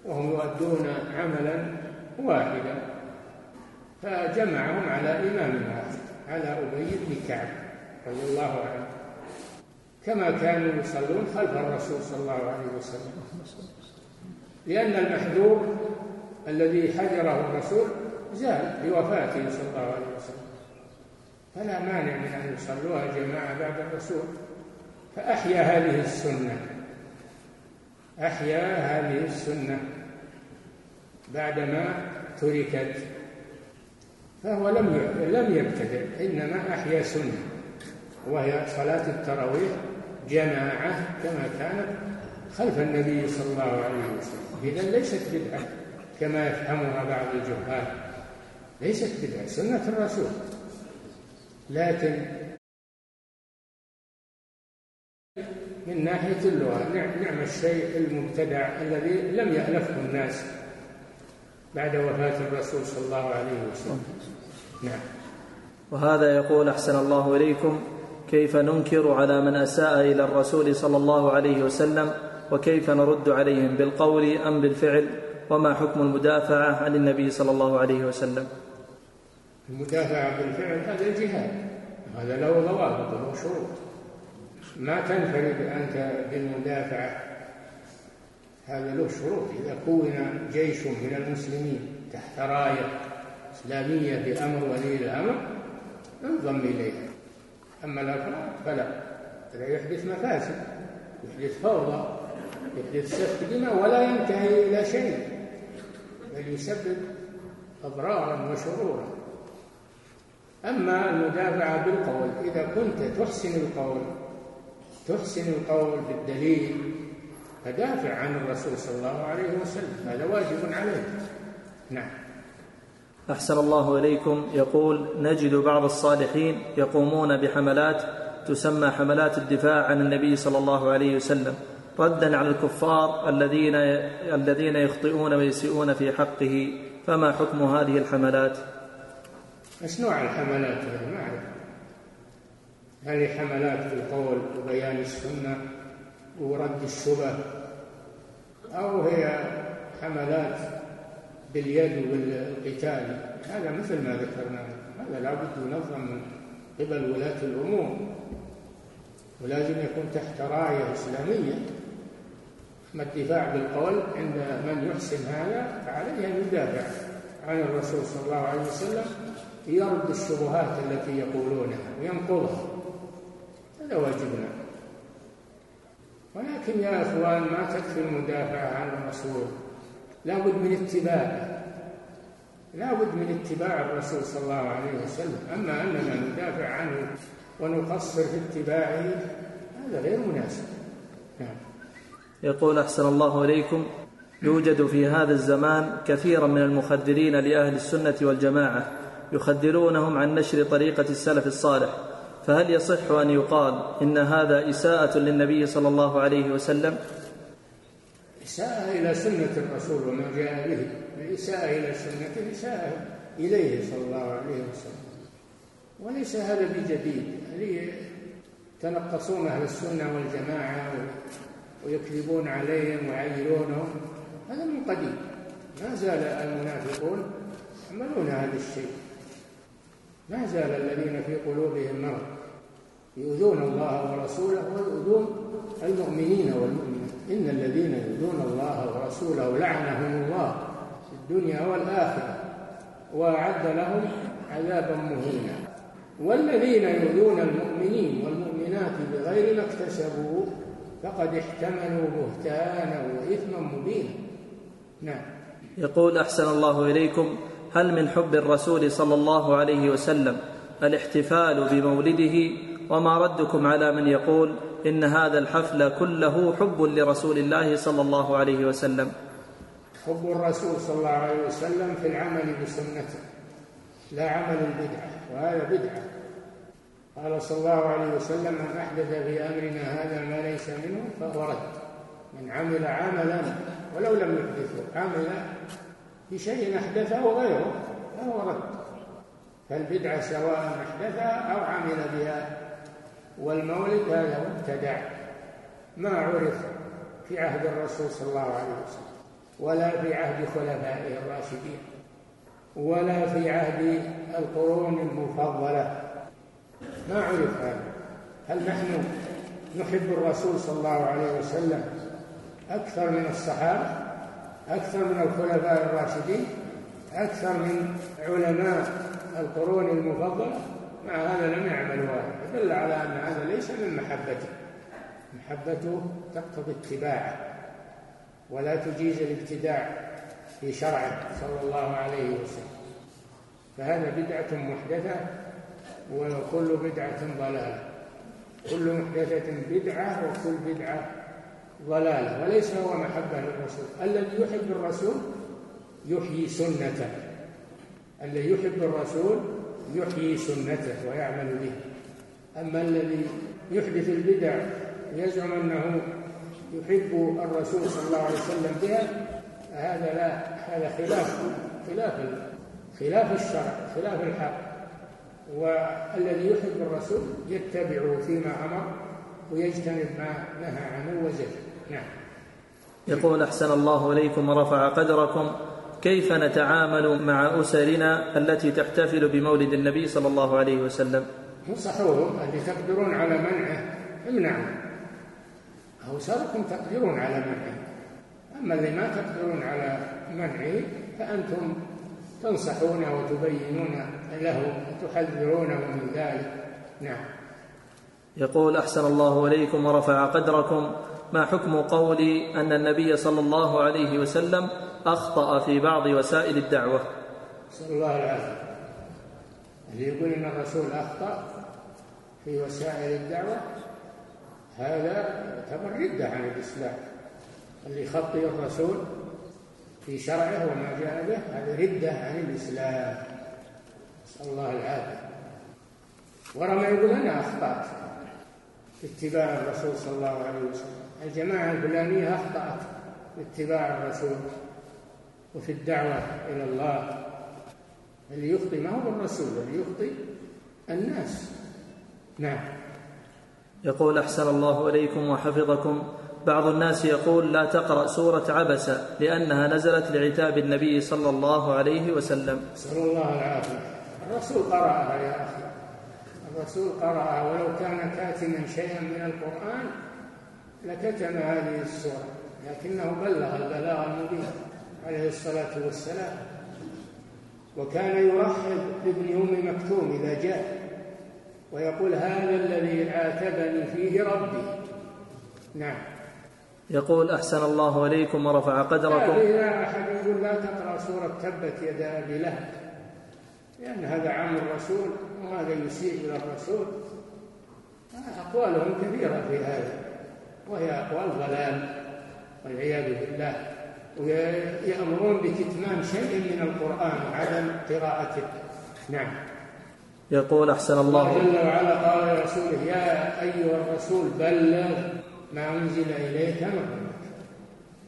وهم يؤدون عملا واحدا. فجمعهم على إمام واحد على أبي بن كعب رضي الله عنه. كما كانوا يصلون خلف الرسول صلى الله عليه وسلم. لأن المحذور الذي حذره الرسول زال بوفاته صلى الله عليه وسلم. فلا مانع من أن يصلوها جماعة بعد الرسول. فأحيا هذه السنة. أحيا هذه السنة بعدما تركت. فهو لم لم يبتدئ إنما أحيا سنة وهي صلاة التراويح جماعة كما كانت خلف النبي صلى الله عليه وسلم. إذا ليست بدعة. كما يفهمها بعض الجهال. ليست بدعة سنة الرسول. لكن من ناحية اللغة نعم, نعم الشيء المبتدع الذي لم يألفه الناس بعد وفاة الرسول صلى الله عليه وسلم. نعم. وهذا يقول أحسن الله إليكم كيف ننكر على من أساء إلى الرسول صلى الله عليه وسلم وكيف نرد عليهم بالقول أم بالفعل؟ وما حكم المدافعة عن النبي صلى الله عليه وسلم. المدافعة بالفعل هذا الجهاد هذا له ضوابط وله شروط. ما تنفرد أنت بالمدافعة هذا له شروط. إذا كون جيش من المسلمين تحت راية إسلامية بأمر ولي الأمر انضم إليها. أما الأفراد فلا. فلا يحدث مفاسد يحدث فوضى يحدث سفك دماء ولا ينتهي إلى شيء. بل يسبب أضرارا وشرورا. أما المدافعه بالقول إذا كنت تحسن القول تحسن القول بالدليل فدافع عن الرسول صلى الله عليه وسلم هذا واجب عليك نعم. أحسن الله إليكم. يقول نجد بعض الصالحين يقومون بحملات تسمى حملات الدفاع عن النبي صلى الله عليه وسلم. ردا على الكفار الذين الذين يخطئون ويسيئون في حقه. فما حكم هذه الحملات؟ إيش نوع الحملات هذه ما أعرف. هل حملات في القول وبيان السنة ورد الشبه أو هي حملات باليد والقتال؟ هذا مثل ما ذكرنا. هذا لابد ينظم من قبل ولاة الأمور. ولازم يكون تحت راية إسلامية. أما الدفاع بالقول عند من يحسن هذا فعليه أن يدافع عن الرسول صلى الله عليه وسلم يرد الشبهات التي يقولونها وينقضها. هذا واجبنا. ولكن يا إخوان ما تكفي المدافعه عن الرسول. لابد من اتباعه. لابد من اتباع الرسول صلى الله عليه وسلم. أما أننا ندافع عنه ونقصر في اتباعه هذا غير مناسب. يقول أحسن الله إليكم. يوجد في هذا الزمان كثيرا من المخدرين لأهل السنة والجماعة يخدرونهم عن نشر طريقة السلف الصالح فهل يصح أن يقال إن هذا إساءة للنبي صلى الله عليه وسلم؟ إساءة إلى سنة الرسول وما جاء به الإساءة إلى سنته إساءة إليه صلى الله عليه وسلم. وليس هذا بجديد. تنقصون أهل السنة والجماعة ويكذبون عليهم ويعيرونهم هذا من قديم. ما زال المنافقون يعملون هذا الشيء. ما زال الذين في قلوبهم مرض. يؤذون الله ورسوله ويؤذون المؤمنين والمؤمنات. إن الذين يؤذون الله ورسوله لعنهم الله في الدنيا والآخرة وأعد لهم عذابا مهينا. والذين يؤذون المؤمنين والمؤمنات بغير ما اكتسبوا فقد احتملوا بهتانا وإثما مبينا. نعم. يقول أحسن الله إليكم هل من حب الرسول صلى الله عليه وسلم الاحتفال بمولده؟ وما ردكم على من يقول إن هذا الحفل كله حب لرسول الله صلى الله عليه وسلم؟ حب الرسول صلى الله عليه وسلم في العمل بسنته لا عمل البدعة وهذا بدعة. قال صلى الله عليه وسلم من أحدث في أمرنا هذا ما ليس منه فهو رد. من عمل عملا ولو لم يحدثه عمل بشيء أحدثه غيره فهو رد. فالبدعة سواء أحدثها أو عمل بها والمولد هذا مبتدع ما عرف في عهد الرسول صلى الله عليه وسلم ولا في عهد خلفائه الراشدين ولا في عهد القرون المفضلة. ما عرف هذا هل نحن نحب الرسول صلى الله عليه وسلم أكثر من الصحابة؟ أكثر من الخلفاء الراشدين؟ أكثر من علماء القرون المفضلة؟ مع هذا لم يعمل واحد. دل على أن هذا ليس من محبته. محبته تقتضي اتباعه ولا تجيز الابتداع في شرعه صلى الله عليه وسلم. فهذا بدعة محدثة وكل بدعة ضلالة. كل محدثة بدعة وكل بدعة ضلالة. وليس هو محبة للرسول. الذي يحب الرسول يحيي سنته. الذي يحب الرسول يحيي سنته ويعمل به. أما الذي يحدث البدع ويزعم أنه يحب الرسول صلى الله عليه وسلم بها هذا لا هذا خلاف خلاف خلاف الشرع خلاف الحق. والذي يحب الرسول يتبعه فيما أمر ويجتنب ما نهى عنه وزجر نعم. يقول أحسن الله إليكم ورفع قدركم. كيف نتعامل مع أسرنا التي تحتفل بمولد النبي صلى الله عليه وسلم؟ انصحوهم اللي تقدرون على منعه. امنعوا أوسركم تقدرون على منعه. أما اللي ما تقدرون على منعه فأنتم تنصحونه وتبينون له وتحذرونه من ذلك. نعم. يقول أحسن الله إليكم ورفع قدركم. ما حكم قولي أن النبي صلى الله عليه وسلم أخطأ في بعض وسائل الدعوة؟ نسأل الله العافية اللي يقول أن الرسول أخطأ في وسائل الدعوة هذا يعتبر ردة عن الإسلام. اللي يخطئ الرسول في شرعه وما جاء به هذا ردة عن الإسلام. نسأل الله العافية. ورمى يقول أنا أخطأت. في اتباع الرسول صلى الله عليه وسلم. الجماعة الفلانية أخطأت. في اتباع الرسول. وفي الدعوة إلى الله. اللي يخطئ ما هو الرسول اللي يخطئ الناس. نعم. يقول أحسن الله إليكم وحفظكم. بعض الناس يقول لا تقرأ سورة عبس لأنها نزلت لعتاب النبي صلى الله عليه وسلم. نسأل الله العافية. الرسول قرأها يا أخي. الرسول قرأها ولو كان كاتما شيئا من القرآن لكتم هذه السورة لكنه بلغ البلاغ المبين عليه الصلاة والسلام. وكان يرحب بابن أم مكتوم إذا جاء ويقول هذا الذي عاتبني فيه ربي. نعم. يقول أحسن الله إليكم ورفع قدركم. إذا أحد يقول لا تقرأ سورة تبت يدا أبي لهب. لأن هذا عام الرسول وهذا يسيء إلى الرسول. أقوالهم كثيرة في هذا وهي أقوال ضلال والعياذ بالله. ويأمرون بكتمان شيء من القرآن وعدم قراءته. نعم. يقول أحسن الله جل وعلا قال لرسوله يا أيها الرسول بلغ ما أنزل إليك من ربك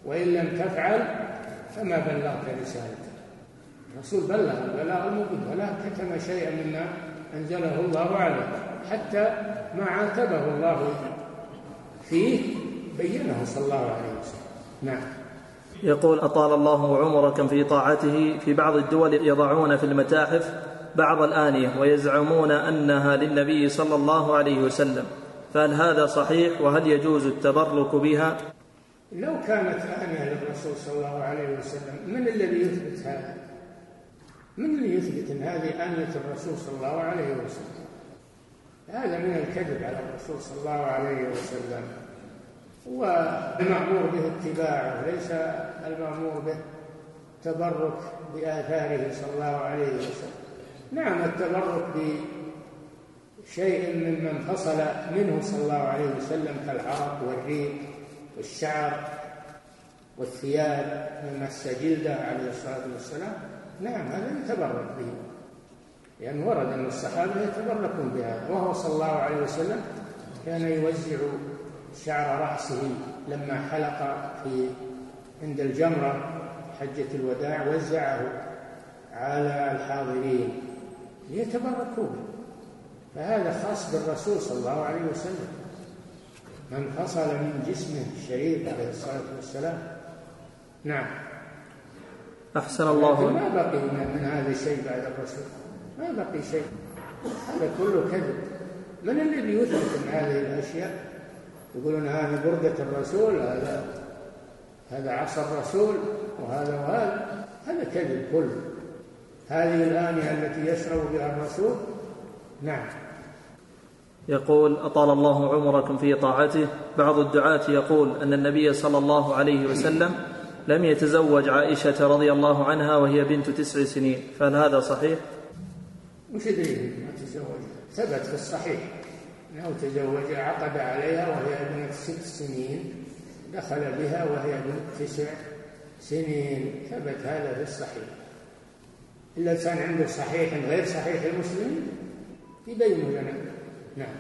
وإن لم تفعل فما بلغت رسالته الرسول بلغ البلاغ المبين ولا كتم شيئا مما أنزله الله عليه حتى ما عاتبه الله فيه بينه صلى الله عليه وسلم. نعم. يقول أطال الله عمركم في طاعته في بعض الدول يضعون في المتاحف بعض الآنية ويزعمون أنها للنبي صلى الله عليه وسلم. فهل هذا صحيح؟ وهل يجوز التبرك بها؟ لو كانت آنية للرسول صلى الله عليه وسلم من الذي يثبت هذا؟ من اللي يثبت أن هذه آنية الرسول صلى الله عليه وسلم؟ هذا من الكذب على الرسول صلى الله عليه وسلم. والمأمور به اتباعه ليس المأمور به تبرك بآثاره صلى الله عليه وسلم. نعم التبرك بشيء مما انفصل منه صلى الله عليه وسلم كالعرق والريق والشعر والثياب مما مس جلده عليه الصلاة والسلام. نعم هذا يتبرك به. لأن ورد أن الصحابة يتبركون بهذا. وهو صلى الله عليه وسلم كان يوزع شعر رأسه لما حلق في عند الجمرة حجة الوداع وزعه على الحاضرين. ليتبركوا به فهذا خاص بالرسول صلى الله عليه وسلم. من فصل من جسمه الشريف عليه الصلاة والسلام. نعم. أحسن الله ما بقي من هذا الشيء بعد الرسول. ما بقي شيء. هذا كله كذب. من الذي يثبت من هذه الأشياء؟ يقولون هذه بردة الرسول هذا هذا عصا الرسول وهذا وهذا. هذا كذب كله. هذه الآنية التي يشرب بها الرسول؟ نعم. يقول أطال الله عمركم في طاعته. بعض الدعاة يقول أن النبي صلى الله عليه وسلم لم يتزوج عائشة رضي الله عنها وهي بنت تسع سنين. فهل هذا صحيح؟ وش يدري ما تزوج؟ ثبت في الصحيح. أنه تزوج عقد عليها وهي ابنة ست سنين دخل بها وهي ابنة تسع سنين. ثبت هذا في الصحيح. إلا كان عنده صحيح غير صحيح المسلمين يبين لنا نعم.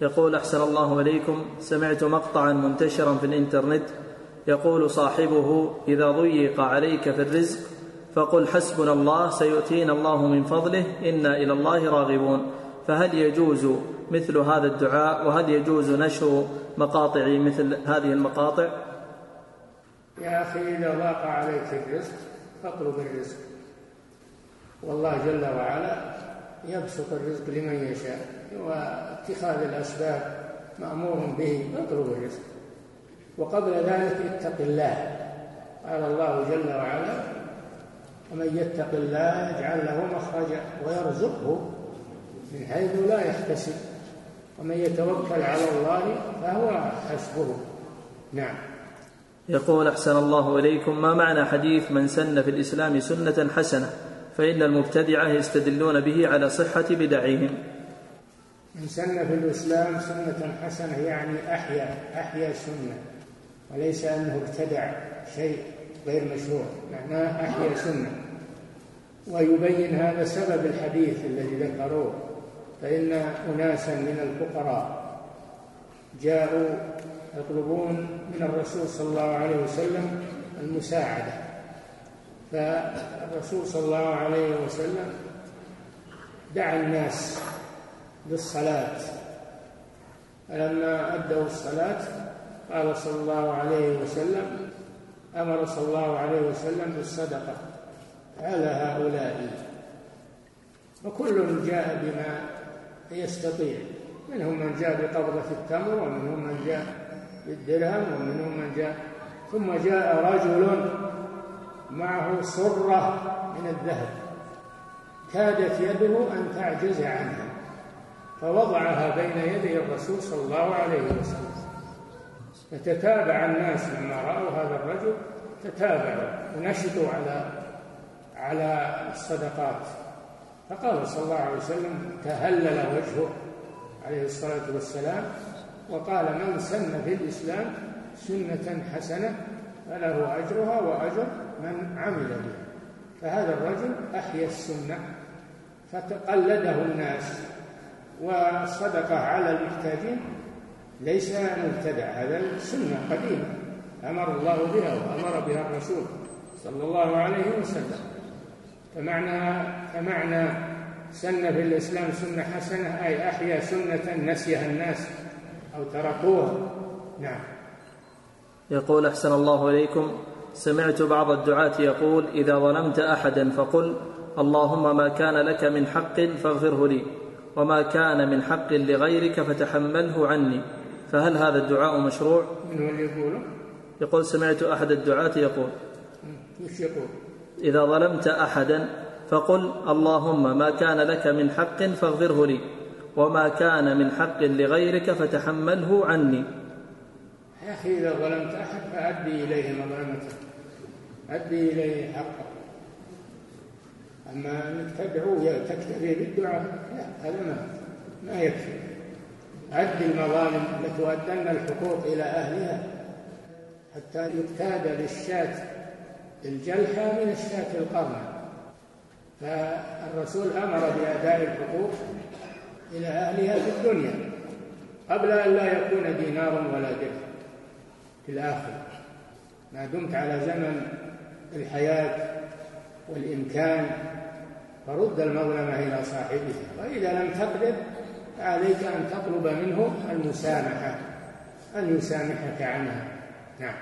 يقول أحسن الله إليكم سمعت مقطعا منتشرا في الإنترنت يقول صاحبه إذا ضيق عليك في الرزق فقل حسبنا الله سيؤتينا الله من فضله إنا إلى الله راغبون. فهل يجوز مثل هذا الدعاء وهل يجوز نشر مقاطع مثل هذه المقاطع؟ يا أخي إذا ضاق عليك الرزق فاطلب الرزق. والله جل وعلا يبسط الرزق لمن يشاء واتخاذ الأسباب مأمور به اطلب الرزق. وقبل ذلك اتق الله. قال الله جل وعلا ومن يتق الله يجعل له مخرجا ويرزقه من حيث لا يحتسب ومن يتوكل على الله فهو حسبه. نعم. يقول أحسن الله إليكم. ما معنى حديث من سن في الإسلام سنة حسنة فإن المبتدعه يستدلون به على صحة بدعهم من سن في الإسلام سنة حسنة يعني أحيا أحيا سنة. وليس أنه ابتدع شيء غير مشروع معناه احيا سنه ويبين هذا سبب الحديث الذي ذكروه فإن أناسا من الفقراء جاءوا يطلبون من الرسول صلى الله عليه وسلم المساعدة. فالرسول صلى الله عليه وسلم دعا الناس بالصلاة. فلما أدوا الصلاة قال صلى الله عليه وسلم أمر صلى الله عليه وسلم بالصدقة على هؤلاء. وكل جاء بما يستطيع منهم من جاء بقبضة التمر ومنهم من جاء بالدرهم ومنهم من جاء ثم جاء رجل معه صرة من الذهب كادت يده أن تعجز عنها فوضعها بين يدي الرسول صلى الله عليه وسلم. فتتابع الناس لما رأوا هذا الرجل تتابعوا ونشطوا على على الصدقات. فقال صلى الله عليه وسلم تهلل وجهه عليه الصلاة والسلام وقال من سن في الإسلام سنة حسنة فله أجرها وأجر من عمل بها. فهذا الرجل أحيا السنة فتقلده الناس والصدقة على المحتاجين ليس مبتدع هذا سنة قديمة. أمر الله بها وأمر بها الرسول صلى الله عليه وسلم. فمعنى فمعنى سن في الإسلام سنة حسنة أي أحيا سنة نسيها الناس أو تركوها. نعم. يقول أحسن الله إليكم. سمعت بعض الدعاة يقول إذا ظلمت أحدا فقل اللهم ما كان لك من حق فاغفره لي وما كان من حق لغيرك فتحمله عني. فهل هذا الدعاء مشروع؟ من هو اللي يقوله؟ يقول سمعت أحد الدعاة يقول وش يقول؟ إذا ظلمت أحدا فقل اللهم ما كان لك من حق فاغفره لي وما كان من حق لغيرك فتحمله عني يا أخي إذا ظلمت أحد فأدي إليه مظلمته أدي إليه حقه أما أنك تدعو تكتفي بالدعاء لا هذا ما ما يكفي أدي المظالم لتؤدن الحقوق إلى أهلها حتى يقتاد للشاة الجلحة من الشاة القرنة. فالرسول أمر بأداء الحقوق إلى أهلها في الدنيا قبل أن لا يكون دينار ولا درهم في الآخرة. ما دمت على زمن الحياة والإمكان فرد المظلمة إلى صاحبها. وإذا لم تقدر فعليك أن تطلب منه المسامحة أن يسامحك عنها. نعم.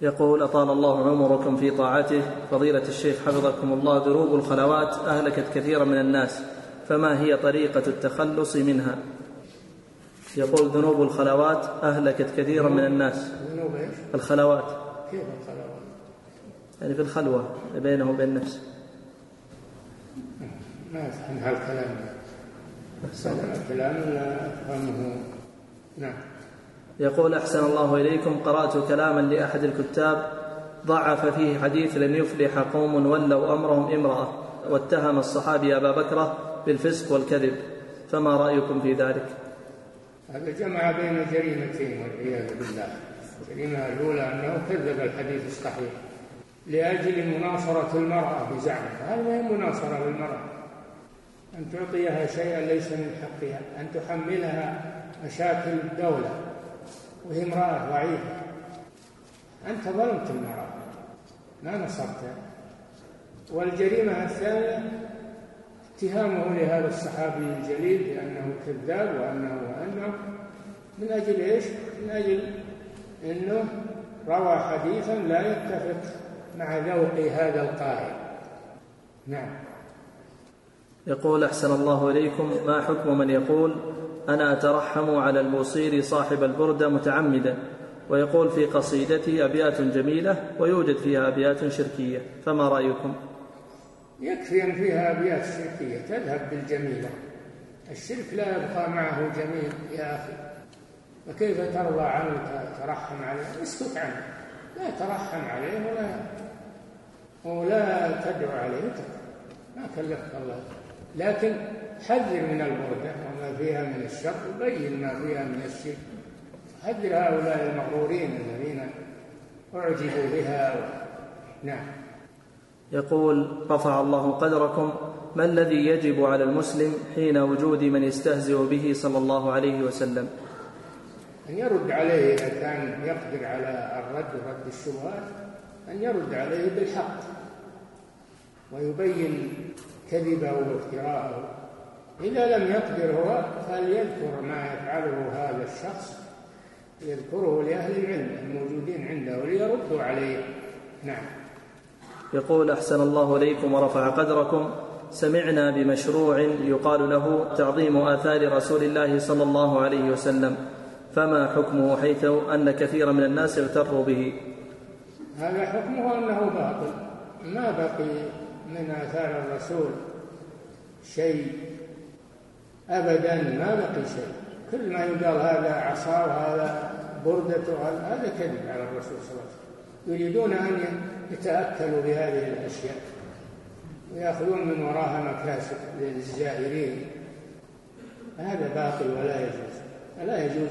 يقول أطال الله عمركم في طاعته. فضيلة الشيخ حفظكم الله دروب الخلوات أهلكت كثيرا من الناس. فما هي طريقة التخلص منها؟ يقول ذنوب الخلوات أهلكت كثيرا من الناس. ذنوب إيش؟ الخلوات. كيف الخلوات؟ يعني في الخلوة بينه وبين نفسه ما هالكلام الكلام أفهمه. نعم. يقول أحسن الله إليكم قرأت كلاما لأحد الكتاب ضعف فيه حديث لن يفلح قوم ولوا أمرهم امرأة واتهم الصحابي أبا بكرة بالفسق والكذب فما رأيكم في ذلك؟ هذا جمع بين جريمتين والعياذ بالله. الجريمة الأولى أنه كذب الحديث الصحيح لأجل مناصرة المرأة بزعمه هذا ما هي مناصرة للمرأة. أن تعطيها شيئا ليس من حقها أن تحملها مشاكل الدولة وهي امرأة ضعيفة. أنت ظلمت المرأة. ما نصرتها والجريمة الثانية اتهامه لهذا الصحابي الجليل بأنه كذاب وأنه وأنه من أجل إيش؟ من أجل أنه روى حديثا لا يتفق مع ذوق هذا القائل. نعم. يقول أحسن الله إليكم ما حكم من يقول أنا أترحم على البوصيري صاحب البردة متعمدا ويقول في قصيدتي أبيات جميلة ويوجد فيها أبيات شركية فما رأيكم؟ يكفي أن فيها أبيات شركية تذهب بالجميلة. الشرك لا يبقى معه جميل يا أخي. فكيف ترضى عنه ترحم عليه؟ اسكت عنه. لا ترحم عليه ولا ولا تدعو عليه. ما كلفك الله. لكن حذر من البردة وما فيها من الشر وبين ما فيها من الشرك. حذر هؤلاء المغرورين الذين أعجبوا بها. و... نعم. يقول رفع الله قدركم. ما الذي يجب على المسلم حين وجود من يستهزئ به صلى الله عليه وسلم؟ أن يرد عليه إذا كان يقدر على الرد ورد الشبهات أن يرد عليه بالحق ويبين كذبه وافتراءه إذا لم يقدر هو فليذكر ما يفعله هذا الشخص يذكره لأهل العلم الموجودين عنده وليردوا عليه. نعم. يقول أحسن الله إليكم ورفع قدركم. سمعنا بمشروع يقال له تعظيم آثار رسول الله صلى الله عليه وسلم. فما حكمه حيث أن كثيرا من الناس اغتروا به؟ هذا حكمه أنه باطل. ما بقي من آثار الرسول شيء؟ أبدا ما بقي شيء. كل ما يقال هذا عصا وهذا بردة هذا كذب على الرسول صلى الله عليه وسلم. يريدون أن يتأكلوا بهذه الأشياء ويأخذون من وراها مكاسب للزائرين هذا باطل ولا يجوز. لا يجوز.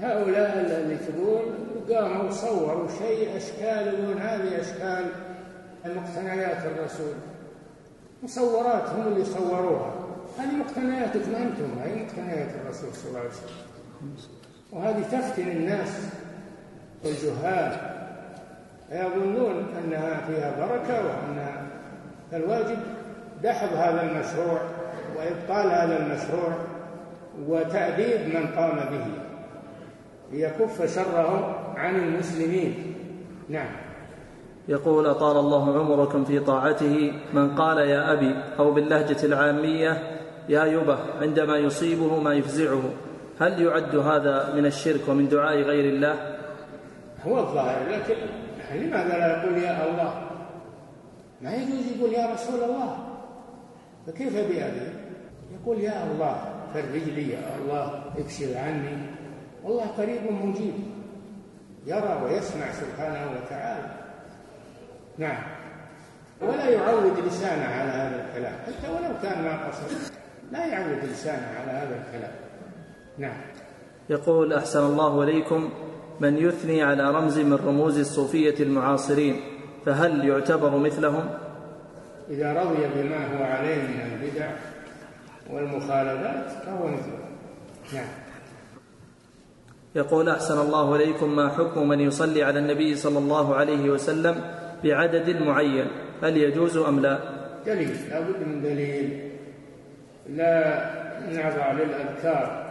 هؤلاء اللي تقول قاموا صوروا شيء أشكال يقولون هذه أشكال مقتنيات الرسول. مصورات هم اللي صوروها. هذه مقتنياتكم أنتم هذه مقتنيات الرسول صلى الله عليه وسلم. وهذه تفتن الناس والجهال. فيظنون أنها فيها بركة وأن الواجب دحض هذا المشروع وإبطال هذا المشروع وتأديب من قام به. ليكف شره عن المسلمين. نعم. يقول أطال الله عمركم في طاعته من قال يا أبي أو باللهجة العامية يا يبه عندما يصيبه ما يفزعه هل يعد هذا من الشرك ومن دعاء غير الله؟ هو الظاهر لكن لماذا لا يقول يا الله؟ ما يجوز يقول يا رسول الله. فكيف بأبي يقول يا الله فرج لي يا الله اكشف عني. والله قريب مجيب. يرى ويسمع سبحانه وتعالى. نعم. ولا يعود لسانه على هذا الكلام. حتى ولو كان ما قصد. لا يعود لسانه على هذا الكلام. نعم. يقول أحسن الله إليكم من يثني على رمز من رموز الصوفية المعاصرين فهل يعتبر مثلهم؟ إذا رضي بما هو عليه من البدع والمخالفات فهو مثلهم. نعم. يقول أحسن الله إليكم ما حكم من يصلي على النبي صلى الله عليه وسلم بعدد معين هل يجوز أم لا؟ دليل لا بد من دليل. لا نضع للأذكار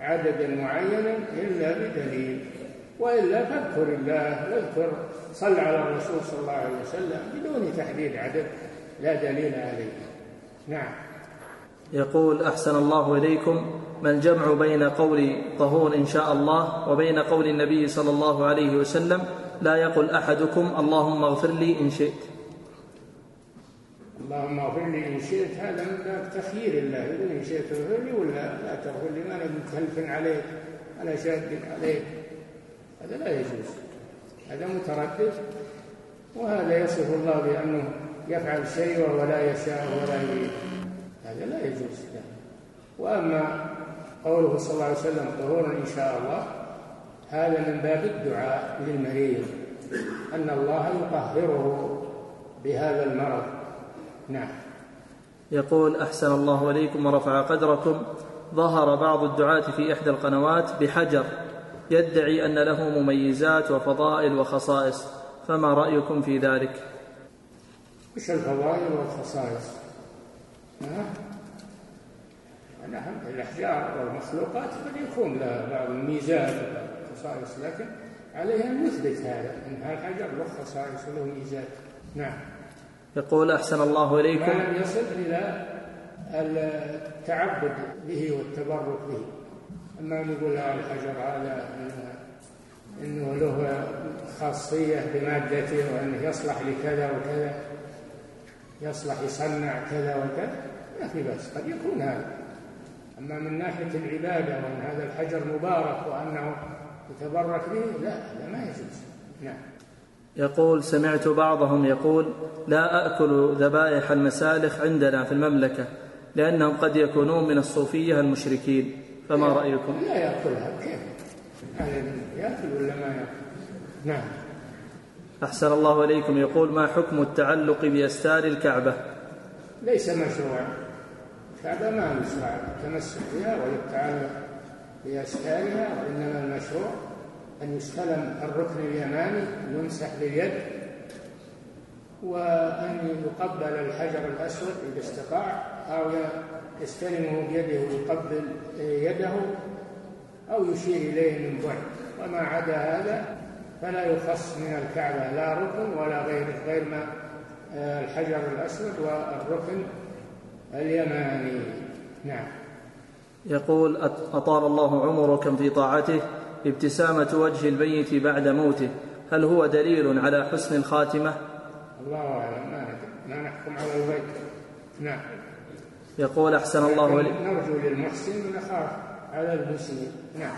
عددا معينا إلا بدليل وإلا فاذكر الله واذكر صل على الرسول صلى الله عليه وسلم بدون تحديد عدد لا دليل عليه. نعم. يقول أحسن الله إليكم. ما الجمع بين قول طهور إن شاء الله وبين قول النبي صلى الله عليه وسلم؟ لا يقل أحدكم اللهم اغفر لي إن شئت. اللهم اغفر لي إن شئت هذا من باب تخيير الله. يقول إن شئت اغفر لي ولا لا تغفر لي ما أنا متكلف عليك أنا شاد عليك. هذا لا يجوز هذا متردد. وهذا يصف الله بأنه يفعل شيء وهو لا يشاء ولا يريد. هذا لا يجوز. وأما قوله صلى الله عليه وسلم طهور إن شاء الله هذا من باب الدعاء للمريض أن الله يطهره بهذا المرض. نعم. يقول أحسن الله إليكم ورفع قدركم. ظهر بعض الدعاة في إحدى القنوات بحجر يدعي أن له مميزات وفضائل وخصائص. فما رأيكم في ذلك؟ وش الفضائل والخصائص؟ ها؟ نعم الأحجار والمخلوقات قد يكون لها بعض الميزات. والخصائص لكن عليها أن نثبت هذا أن الحجر له خصائص وله ميزات نعم. يقول أحسن الله إليكم. ما لم يصل إلى التعبد به والتبرك به. أما نقول الحجر هذا أنه له خاصية بمادته وأنه يصلح لكذا وكذا يصلح يصنع كذا وكذا ما في بأس قد يكون هذا. أما من ناحية العبادة وأن هذا الحجر مبارك وأنه يتبرك به؟ لا هذا ما يجوز. نعم. يقول سمعت بعضهم يقول لا أكل ذبائح المسالخ عندنا في المملكة لأنهم قد يكونون من الصوفية المشركين. فما رأيكم؟ لا يأكلها كيف؟ يأكل ولا ما يأكل؟ نعم. أحسن الله إليكم. يقول ما حكم التعلق بأستار الكعبة؟ ليس مشروعا الكعبة ما يشرع التمسك بها ولا التعلق بأستارها وإنما المشروع أن يستلم الركن اليماني يمسح باليد وأن يقبل الحجر الأسود إذا استطاع أو يستلمه بيده ويقبل يده أو يشير إليه من بعد. وما عدا هذا فلا يخص من الكعبة لا ركن ولا غيره غير ما آه، الحجر الأسود والركن اليماني. نعم. يقول أطال الله عمركم في طاعته ابتسامة وجه الميت بعد موته. هل هو دليل على حسن الخاتمة؟ الله أعلم. ما ما نحكم على الغيب. نعم يقول أحسن الله إليك نرجو للمحسن ونخاف على المسلم. نعم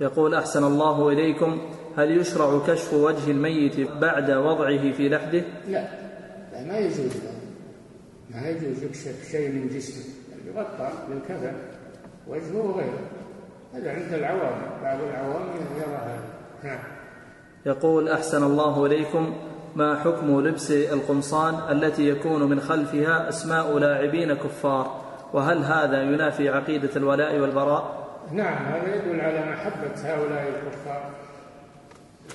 يقول أحسن الله إليكم. هل يشرع كشف وجه الميت بعد وضعه في لحده؟ لا. لا ما يجوز. ما يجوز يكشف شيء من جسمه. يغطى بالكفن وجهه وغيره هذا عند العوام. بعض العوام يرى هذا. نعم. يقول أحسن الله إليكم. ما حكم لبس القمصان التي يكون من خلفها أسماء لاعبين كفار؟ وهل هذا ينافي عقيدة الولاء والبراء؟ نعم هذا يدل على محبة هؤلاء الكفار.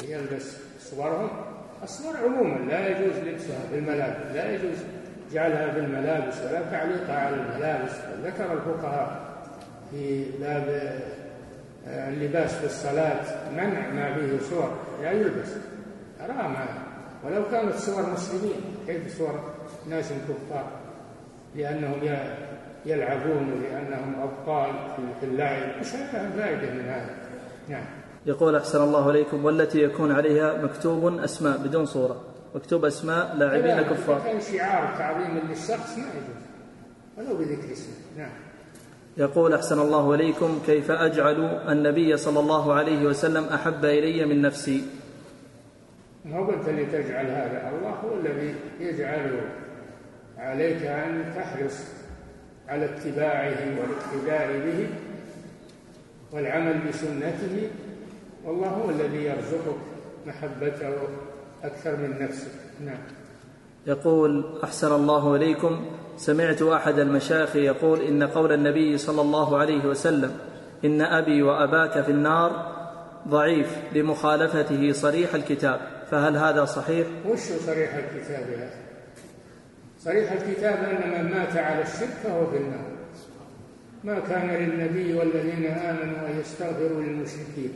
يلبس صورهم الصور عموما لا يجوز لبسها بالملابس. لا يجوز جعلها بالملابس ولا تعليقها على الملابس. ذكر الفقهاء في باب آه، اللباس في الصلاة منع ما فيه صور. لا يلبس. حرام ولو كانت صور مسلمين كيف صور ناس كفار؟ لأنهم يلعبون ولأنهم أبطال في اللعب. مش فائدة من هذا. نعم. يقول أحسن الله إليكم والتي يكون عليها مكتوب أسماء بدون صورة. مكتوب أسماء لاعبين كفار. كان شعار تعظيم للشخص ما يجوز. ولو بذكر اسمه. نعم. يقول أحسن الله إليكم كيف أجعل النبي صلى الله عليه وسلم أحب إلي من نفسي؟ ما هو أنت اللي تجعل هذا؟ الله هو الذي يجعله عليك أن تحرص على اتباعه والاقتداء به والعمل بسنته. والله هو الذي يرزقك محبته أكثر من نفسك. نعم. يقول أحسن الله إليكم سمعت أحد المشايخ يقول إن قول النبي صلى الله عليه وسلم إن أبي وأباك في النار ضعيف لمخالفته صريح الكتاب فهل هذا صحيح؟ وش صريح الكتاب هذا؟ صريح الكتاب أن من مات على الشرك فهو في النار ما كان للنبي والذين آمنوا أن يستغفروا للمشركين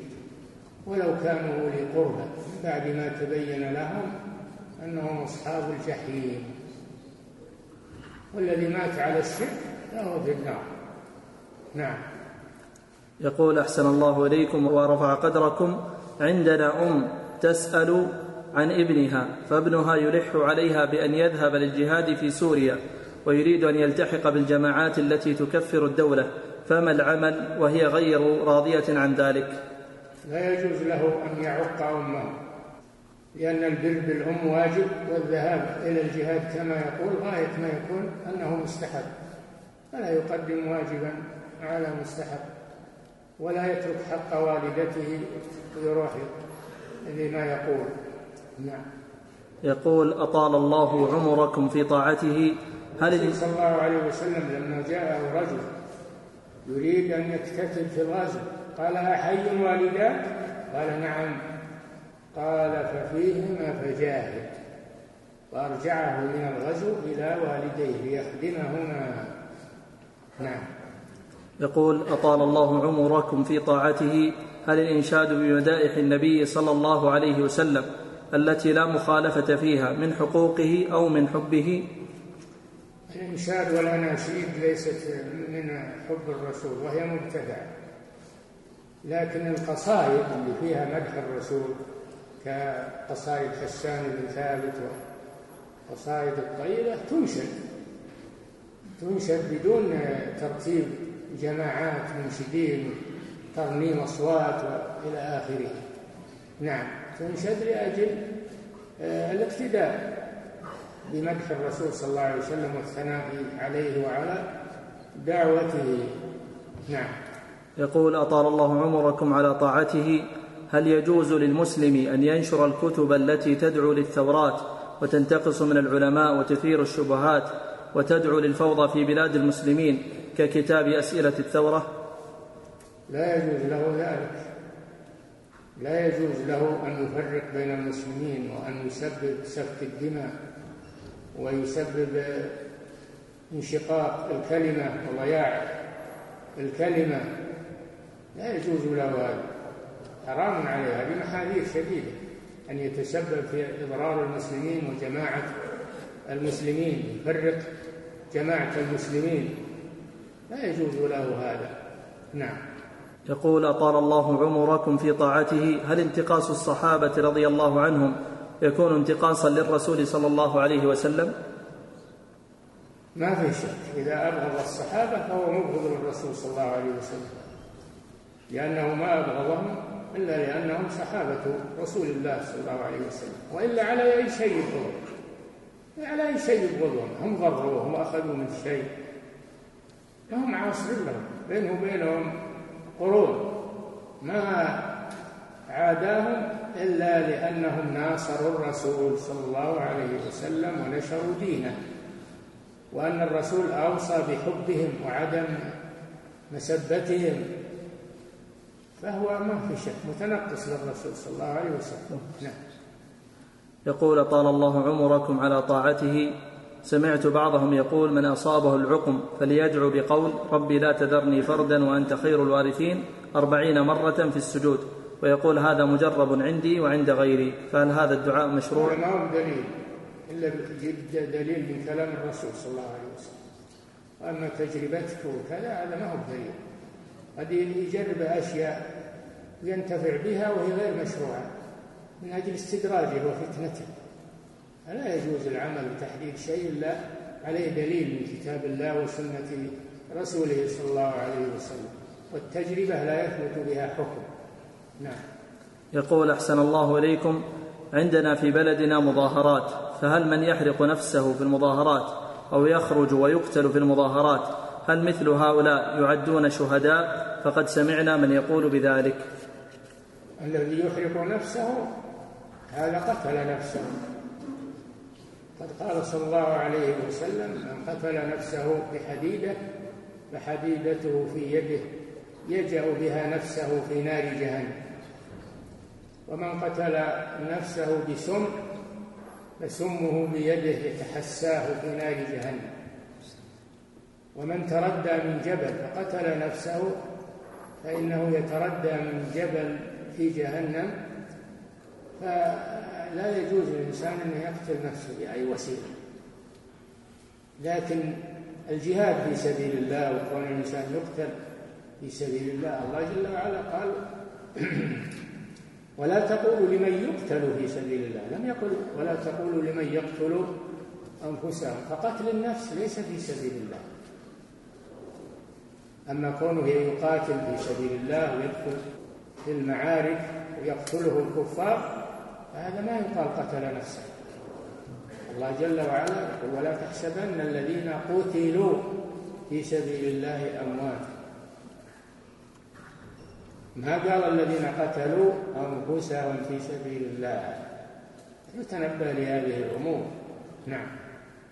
ولو كانوا من بعد ما تبين لهم أنهم أصحاب الجحيم والذي مات على الشرك فهو في النار. نعم. يقول أحسن الله إليكم ورفع قدركم. عندنا أم تسأل عن ابنها فابنها يلح عليها بأن يذهب للجهاد في سوريا ويريد أن يلتحق بالجماعات التي تكفر الدولة. فما العمل؟ وهي غير راضية عن ذلك. لا يجوز له أن يعق أمه. لأن البر بالأم واجب والذهاب إلى الجهاد كما يقول غاية ما يكون أنه مستحب. فلا يقدم واجبا على مستحب ولا يترك حق والدته ويروح لما يقول. نعم. يقول أطال الله عمركم في طاعته. هل صلى الله عليه وسلم لما جاءه رجل يريد أن يكتتب في الغزو قال أحي والداك قال نعم. قال ففيهما فجاهد وأرجعه من الغزو إلى والديه ليخدمهما. نعم. يقول أطال الله عمركم في طاعته هل الإنشاد بمدائح النبي صلى الله عليه وسلم التي لا مخالفة فيها من حقوقه أو من حبه؟ الإنشاد والأناشيد ليست من حب الرسول وهي مبتدعة لكن القصائد اللي فيها مدح الرسول كقصائد حسان بن ثابت وقصائد الطيبة تنشد تنشد بدون ترتيب جماعات منشدين ترنيم أصوات إلى آخره. نعم تنشد لأجل آه، الاقتداء بمدح الرسول صلى الله عليه وسلم والثناء عليه وعلى دعوته. نعم. يقول أطال الله عمركم على طاعته هل يجوز للمسلم أن ينشر الكتب التي تدعو للثورات وتنتقص من العلماء وتثير الشبهات وتدعو للفوضى في بلاد المسلمين ككتاب أسئلة الثورة؟ لا يجوز له ذلك. لا يجوز له أن يفرق بين المسلمين وأن يسبب سفك الدماء ويسبب انشقاق الكلمة وضياع الكلمة لا يجوز له هذا. حرام عليه هذه محاذير شديدة. أن يتسبب في إضرار المسلمين وجماعة المسلمين يفرق جماعة المسلمين. لا يجوز له هذا. نعم. يقول أطال الله عمركم في طاعته. هل انتقاص الصحابة رضي الله عنهم يكون انتقاصا للرسول صلى الله عليه وسلم؟ ما في شك. إذا أبغض الصحابة فهو مبغض للرسول صلى الله عليه وسلم. لأنه ما أبغضهم إلا لأنهم صحابة رسول الله صلى الله عليه وسلم وإلا على أي شيء يبغضهم على أي شيء يبغضهم هم ضروهم وأخذوا من شيء. هم عاصرين لهم بينه وبينهم قرون. ما عاداهم إلا لأنهم ناصروا الرسول صلى الله عليه وسلم ونشروا دينه. وأن الرسول أوصى بحبهم وعدم مسبتهم. فهو ما في شك متنقص للرسول صلى الله عليه وسلم. نعم. يقول طال الله عمركم على طاعته. سمعت بعضهم يقول من أصابه العقم فليدعو بقول ربي لا تذرني فردا وأنت خير الوارثين أربعين مرة في السجود. ويقول هذا مجرب عندي وعند غيري. فهل هذا الدعاء مشروع؟ ما هو دليل إلا بجد دليل من كلام الرسول صلى الله عليه وسلم. وأما تجربتك وكذا هذا ما هو دليل. قد يجرب أشياء ينتفع بها وهي غير مشروعة من أجل استدراجه وفتنته. فلا يجوز العمل بتحديد شيء إلا عليه دليل من كتاب الله وسنة رسوله صلى الله عليه وسلم والتجربة لا يثبت بها حكم. نعم. يقول أحسن الله إليكم عندنا في بلدنا مظاهرات فهل من يحرق نفسه في المظاهرات أو يخرج ويقتل في المظاهرات؟ هل مثل هؤلاء يعدون شهداء؟ فقد سمعنا من يقول بذلك. الذي يحرق نفسه هذا قتل نفسه. قد قال صلى الله عليه وسلم من قتل نفسه بحديدة فحديدته في يده يجأ بها نفسه في نار جهنم. ومن قتل نفسه بسم فسمه بيده يتحساه في نار جهنم. ومن تردى من جبل فقتل نفسه فإنه يتردى من جبل في جهنم. فلا يجوز للإنسان أن يقتل نفسه بأي وسيلة. لكن الجهاد في سبيل الله وكون الإنسان يقتل في سبيل الله الله جل وعلا قال ولا تقولوا لمن يقتل في سبيل الله. لم يقل ولا تقولوا لمن يقتل أنفسهم. فقتل النفس ليس في سبيل الله. أما كونه يقاتل في سبيل الله ويدخل في المعارك ويقتله الكفار فهذا ما يقال قتل نفسه. الله جل وعلا يقول ولا تحسبن الذين قتلوا في سبيل الله أمواتا. ما قال الذين قتلوا أنفسهم في سبيل الله؟ يتنبه لهذه الأمور. نعم.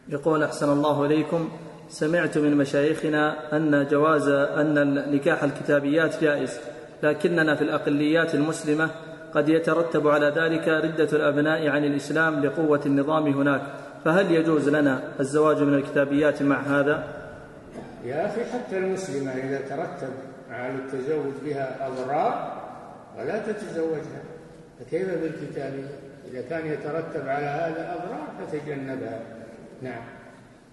يقول أحسن الله إليكم. سمعت من مشايخنا أن جواز أن نكاح الكتابيات جائز لكننا في الأقليات المسلمة قد يترتب على ذلك ردة الأبناء عن الإسلام لقوة النظام هناك. فهل يجوز لنا الزواج من الكتابيات مع هذا؟ يا أخي حتى المسلمة إذا ترتب على التزوج بها أضرار ولا تتزوجها. فكيف بالكتابية؟ إذا كان يترتب على هذا أضرار فتجنبها. نعم.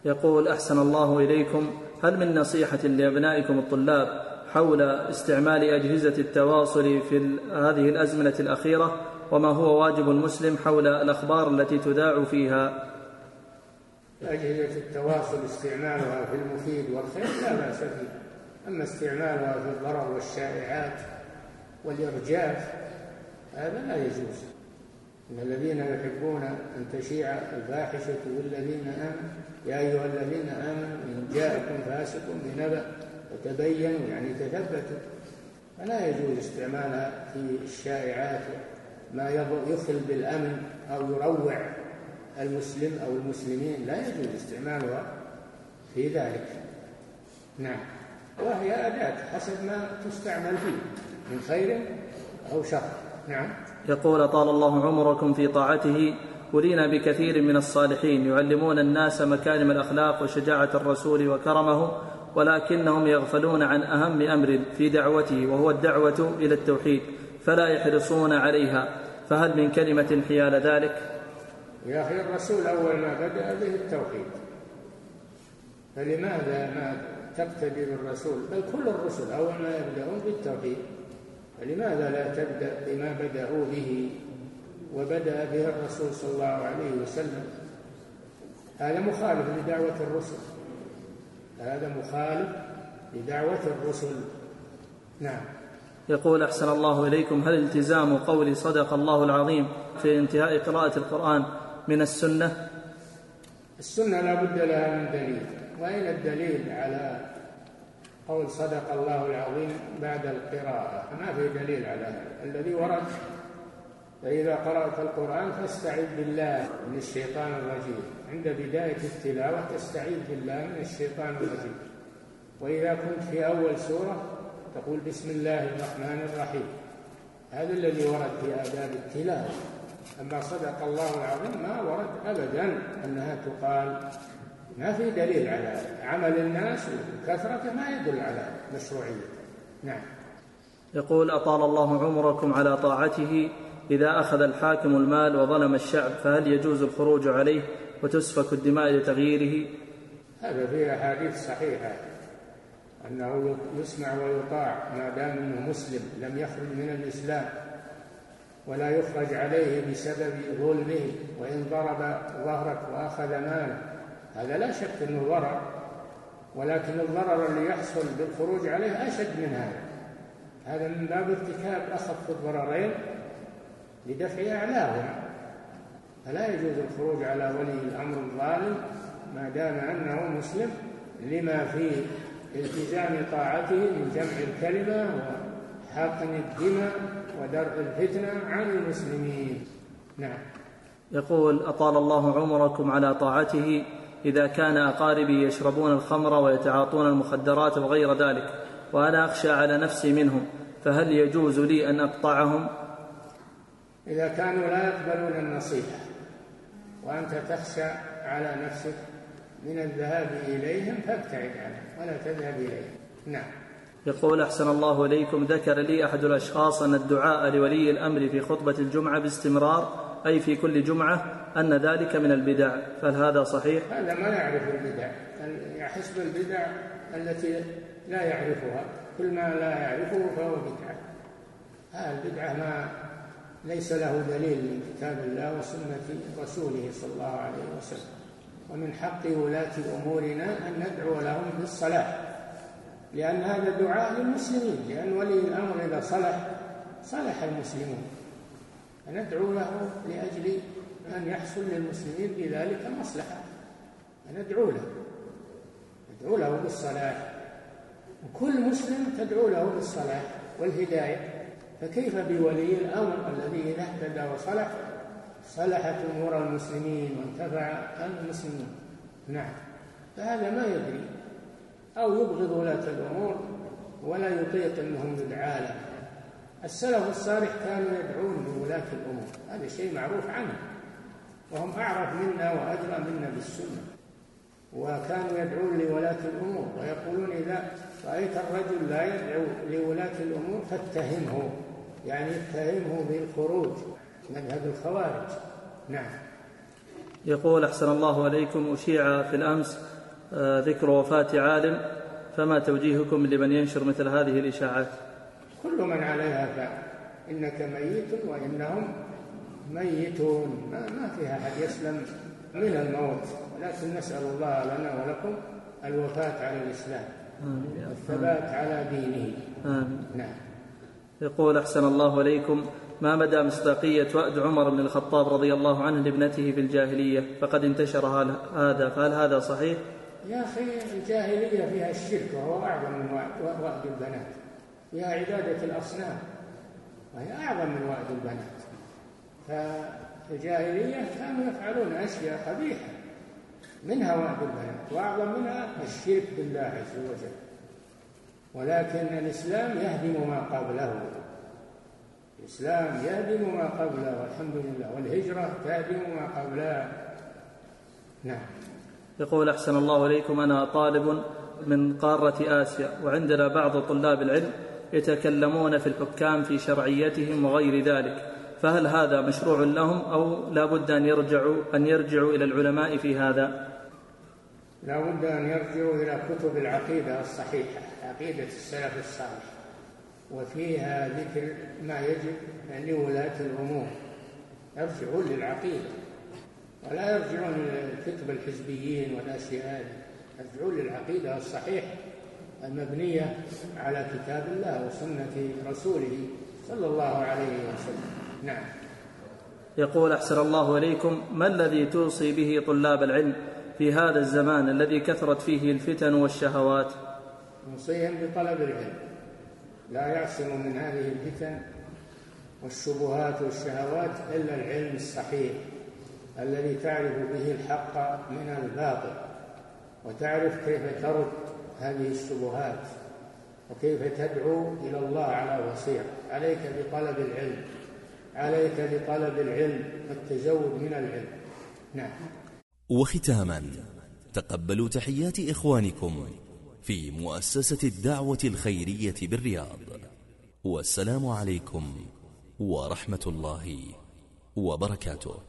يقول أحسن الله إليكم هل من نصيحة لأبنائكم الطلاب حول استعمال أجهزة التواصل في هذه الأزمنة الأخيرة وما هو واجب المسلم حول الأخبار التي تذاع فيها؟ أجهزة التواصل استعمالها في المفيد والخير لا بأس فيه أما استعمالها في الضرر والشائعات والإرجاف هذا لا يجوز. إن الذين يحبون أن تشيع الفاحشة بالذين آمنوا يا أيها الذين آمنوا إن جاءكم فاسق بنبأ فتبينوا يعني تثبتوا. فلا يجوز استعمالها في الشائعات ما يخل بالأمن أو يروع المسلم أو المسلمين. لا يجوز استعمالها في ذلك. نعم. وهي أداة حسب ما تستعمل فيه من خير أو شر. نعم. يقول طال الله عمركم في طاعته ولينا بكثير من الصالحين يعلمون الناس مكارم الأخلاق وشجاعة الرسول وكرمه ولكنهم يغفلون عن أهم أمر في دعوته وهو الدعوة إلى التوحيد فلا يحرصون عليها. فهل من كلمة حيال ذلك؟ يا أخي الرسول أول ما بدأ به التوحيد. فلماذا ما تقتدي بالرسول؟ بل كل الرسل أول ما يبدأون بالتوحيد. فلماذا لا تبدأ بما بدأوا به وبدأ به الرسول صلى الله عليه وسلم؟ هذا مخالف لدعوة الرسل. هذا مخالف لدعوة الرسل. نعم. يقول أحسن الله إليكم. هل التزام قول صدق الله العظيم في انتهاء قراءة القرآن من السنة؟ السنة لا بد لها من دليل. وأين الدليل على قول صدق الله العظيم بعد القراءة. ما في دليل على هذا. الذي ورد فإذا قرأت القرآن فاستعذ بالله من الشيطان الرجيم. عند بداية التلاوة تستعيذ بالله من الشيطان الرجيم. وإذا كنت في أول سورة تقول بسم الله الرحمن الرحيم. هذا الذي ورد في آداب التلاوة. أما صدق الله العظيم ما ورد أبدا أنها تقال ما في دليل على عمل الناس وكثرته ما يدل على مشروعيته نعم. يقول أطال الله عمركم على طاعته إذا أخذ الحاكم المال وظلم الشعب فهل يجوز الخروج عليه وتسفك الدماء لتغييره؟ هذا في أحاديث صحيحة. أنه يسمع ويطاع ما دام أنه مسلم لم يخرج من الإسلام. ولا يخرج عليه بسبب ظلمه وإن ضرب ظهرك وأخذ مالك. هذا لا شك أنه ضرر ولكن الضرر اللي يحصل بالخروج عليه أشد من هذا. هذا من باب ارتكاب أخف الضررين لدفع أعلاهما فلا يجوز الخروج على ولي الأمر الظالم ما دام أنه مسلم لما في التزام طاعته من جمع الكلمة وحقن الدماء ودرء الفتنة عن المسلمين. نعم. يقول أطال الله عمركم على طاعته إذا كان أقاربي يشربون الخمر ويتعاطون المخدرات وغير ذلك وأنا أخشى على نفسي منهم فهل يجوز لي أن أقطعهم؟ إذا كانوا لا يقبلون النصيحة وأنت تخشى على نفسك من الذهاب إليهم فابتعد عنهم ولا تذهب إليهم. نعم. يقول أحسن الله إليكم ذكر لي أحد الأشخاص أن الدعاء لولي الأمر في خطبة الجمعة باستمرار أي في كل جمعة أن ذلك من البدع. فهل هذا صحيح؟ هذا ما يعرف البدع. حسب البدع التي لا يعرفها. كل ما لا يعرفه فهو بدعة. هذه البدعة ما ليس له دليل من كتاب الله وسنة رسوله صلى الله عليه وسلم. ومن حق ولاة أمورنا أن ندعو لهم بالصلاح. لأن هذا دعاء للمسلمين. لأن ولي الأمر إذا صلح صلح المسلمون. فندعو له لأجل أن يحصل للمسلمين بذلك مصلحة. فندعو له. ندعو له بالصلاح وكل مسلم تدعو له بالصلاح والهداية. فكيف بولي الأمر الذي إذا اهتدى وصلح؟ صلحت أمور المسلمين وانتفع المسلمون. نعم. فهذا ما يدري. أو يبغض ولاة الأمور ولا يطيق أنهم يدعى السلف الصالح كانوا يدعون بولاة الأمور. هذا شيء معروف عنه. وهم أعرف منا وأدرى منا بالسنة وكانوا يدعون لولاة الأمور ويقولون إذا رأيت الرجل لا يدعو لولاة الأمور فاتهمه يعني اتهمه بالخروج مذهب الخوارج. نعم. يقول أحسن الله عليكم أشيع في الأمس آه، ذكر وفاة عالم فما توجيهكم لمن ينشر مثل هذه الإشاعات؟ كل من عليها فان إنك ميت وإنهم ميتون. ما, ما فيها أحد يسلم من الموت. ولكن نسأل الله لنا ولكم الوفاة على الإسلام والثبات على دينه. آمين. نعم. يقول أحسن الله عليكم ما مدى مصداقية وأد عمر بن الخطاب رضي الله عنه لابنته في الجاهلية؟ فقد انتشر هذا فهل هذا صحيح؟ يا أخي الجاهلية فيها الشرك وهو أعظم من وأد البنات. فيها عبادة الأصنام وهي أعظم من وأد البنات. فالجاهلية كانوا يفعلون أشياء قبيحة. منها وأد البنات وأعظم منها الشرك بالله عز وجل. ولكن الإسلام يهدم ما قبله. الإسلام يهدم ما قبله والحمد لله. والهجرة تهدم ما قبلها نعم. يقول أحسن الله إليكم أنا طالب من قارة آسيا وعندنا بعض طلاب العلم يتكلمون في الحكام في شرعيتهم وغير ذلك. فهل هذا مشروع لهم أو لا بد أن يرجعوا أن يرجعوا إلى العلماء في هذا؟ لا بد أن يرجعوا إلى كتب العقيدة الصحيحة عقيدة السلف الصالح. وفيها ذكر ما يجب لولاة الأمور. يرجعون للعقيدة. ولا يرجعون لكتب الحزبيين والأشياء. يرجعون للعقيدة الصحيحة المبنية على كتاب الله وسنة رسوله صلى الله عليه وسلم. نعم. يقول أحسن الله إليكم ما الذي توصي به طلاب العلم في هذا الزمان الذي كثرت فيه الفتن والشهوات؟ نوصيهم بطلب العلم. لا يعصم من هذه الفتن والشبهات والشهوات إلا العلم الصحيح الذي تعرف به الحق من الباطل وتعرف كيف ترد هذه الشبهات وكيف تدعو إلى الله على بصيرة عليك بطلب العلم. عليك بطلب العلم والتزود من العلم. نعم. وختاما تقبلوا تحيات إخوانكم في مؤسسة الدعوة الخيرية بالرياض. والسلام عليكم ورحمة الله وبركاته.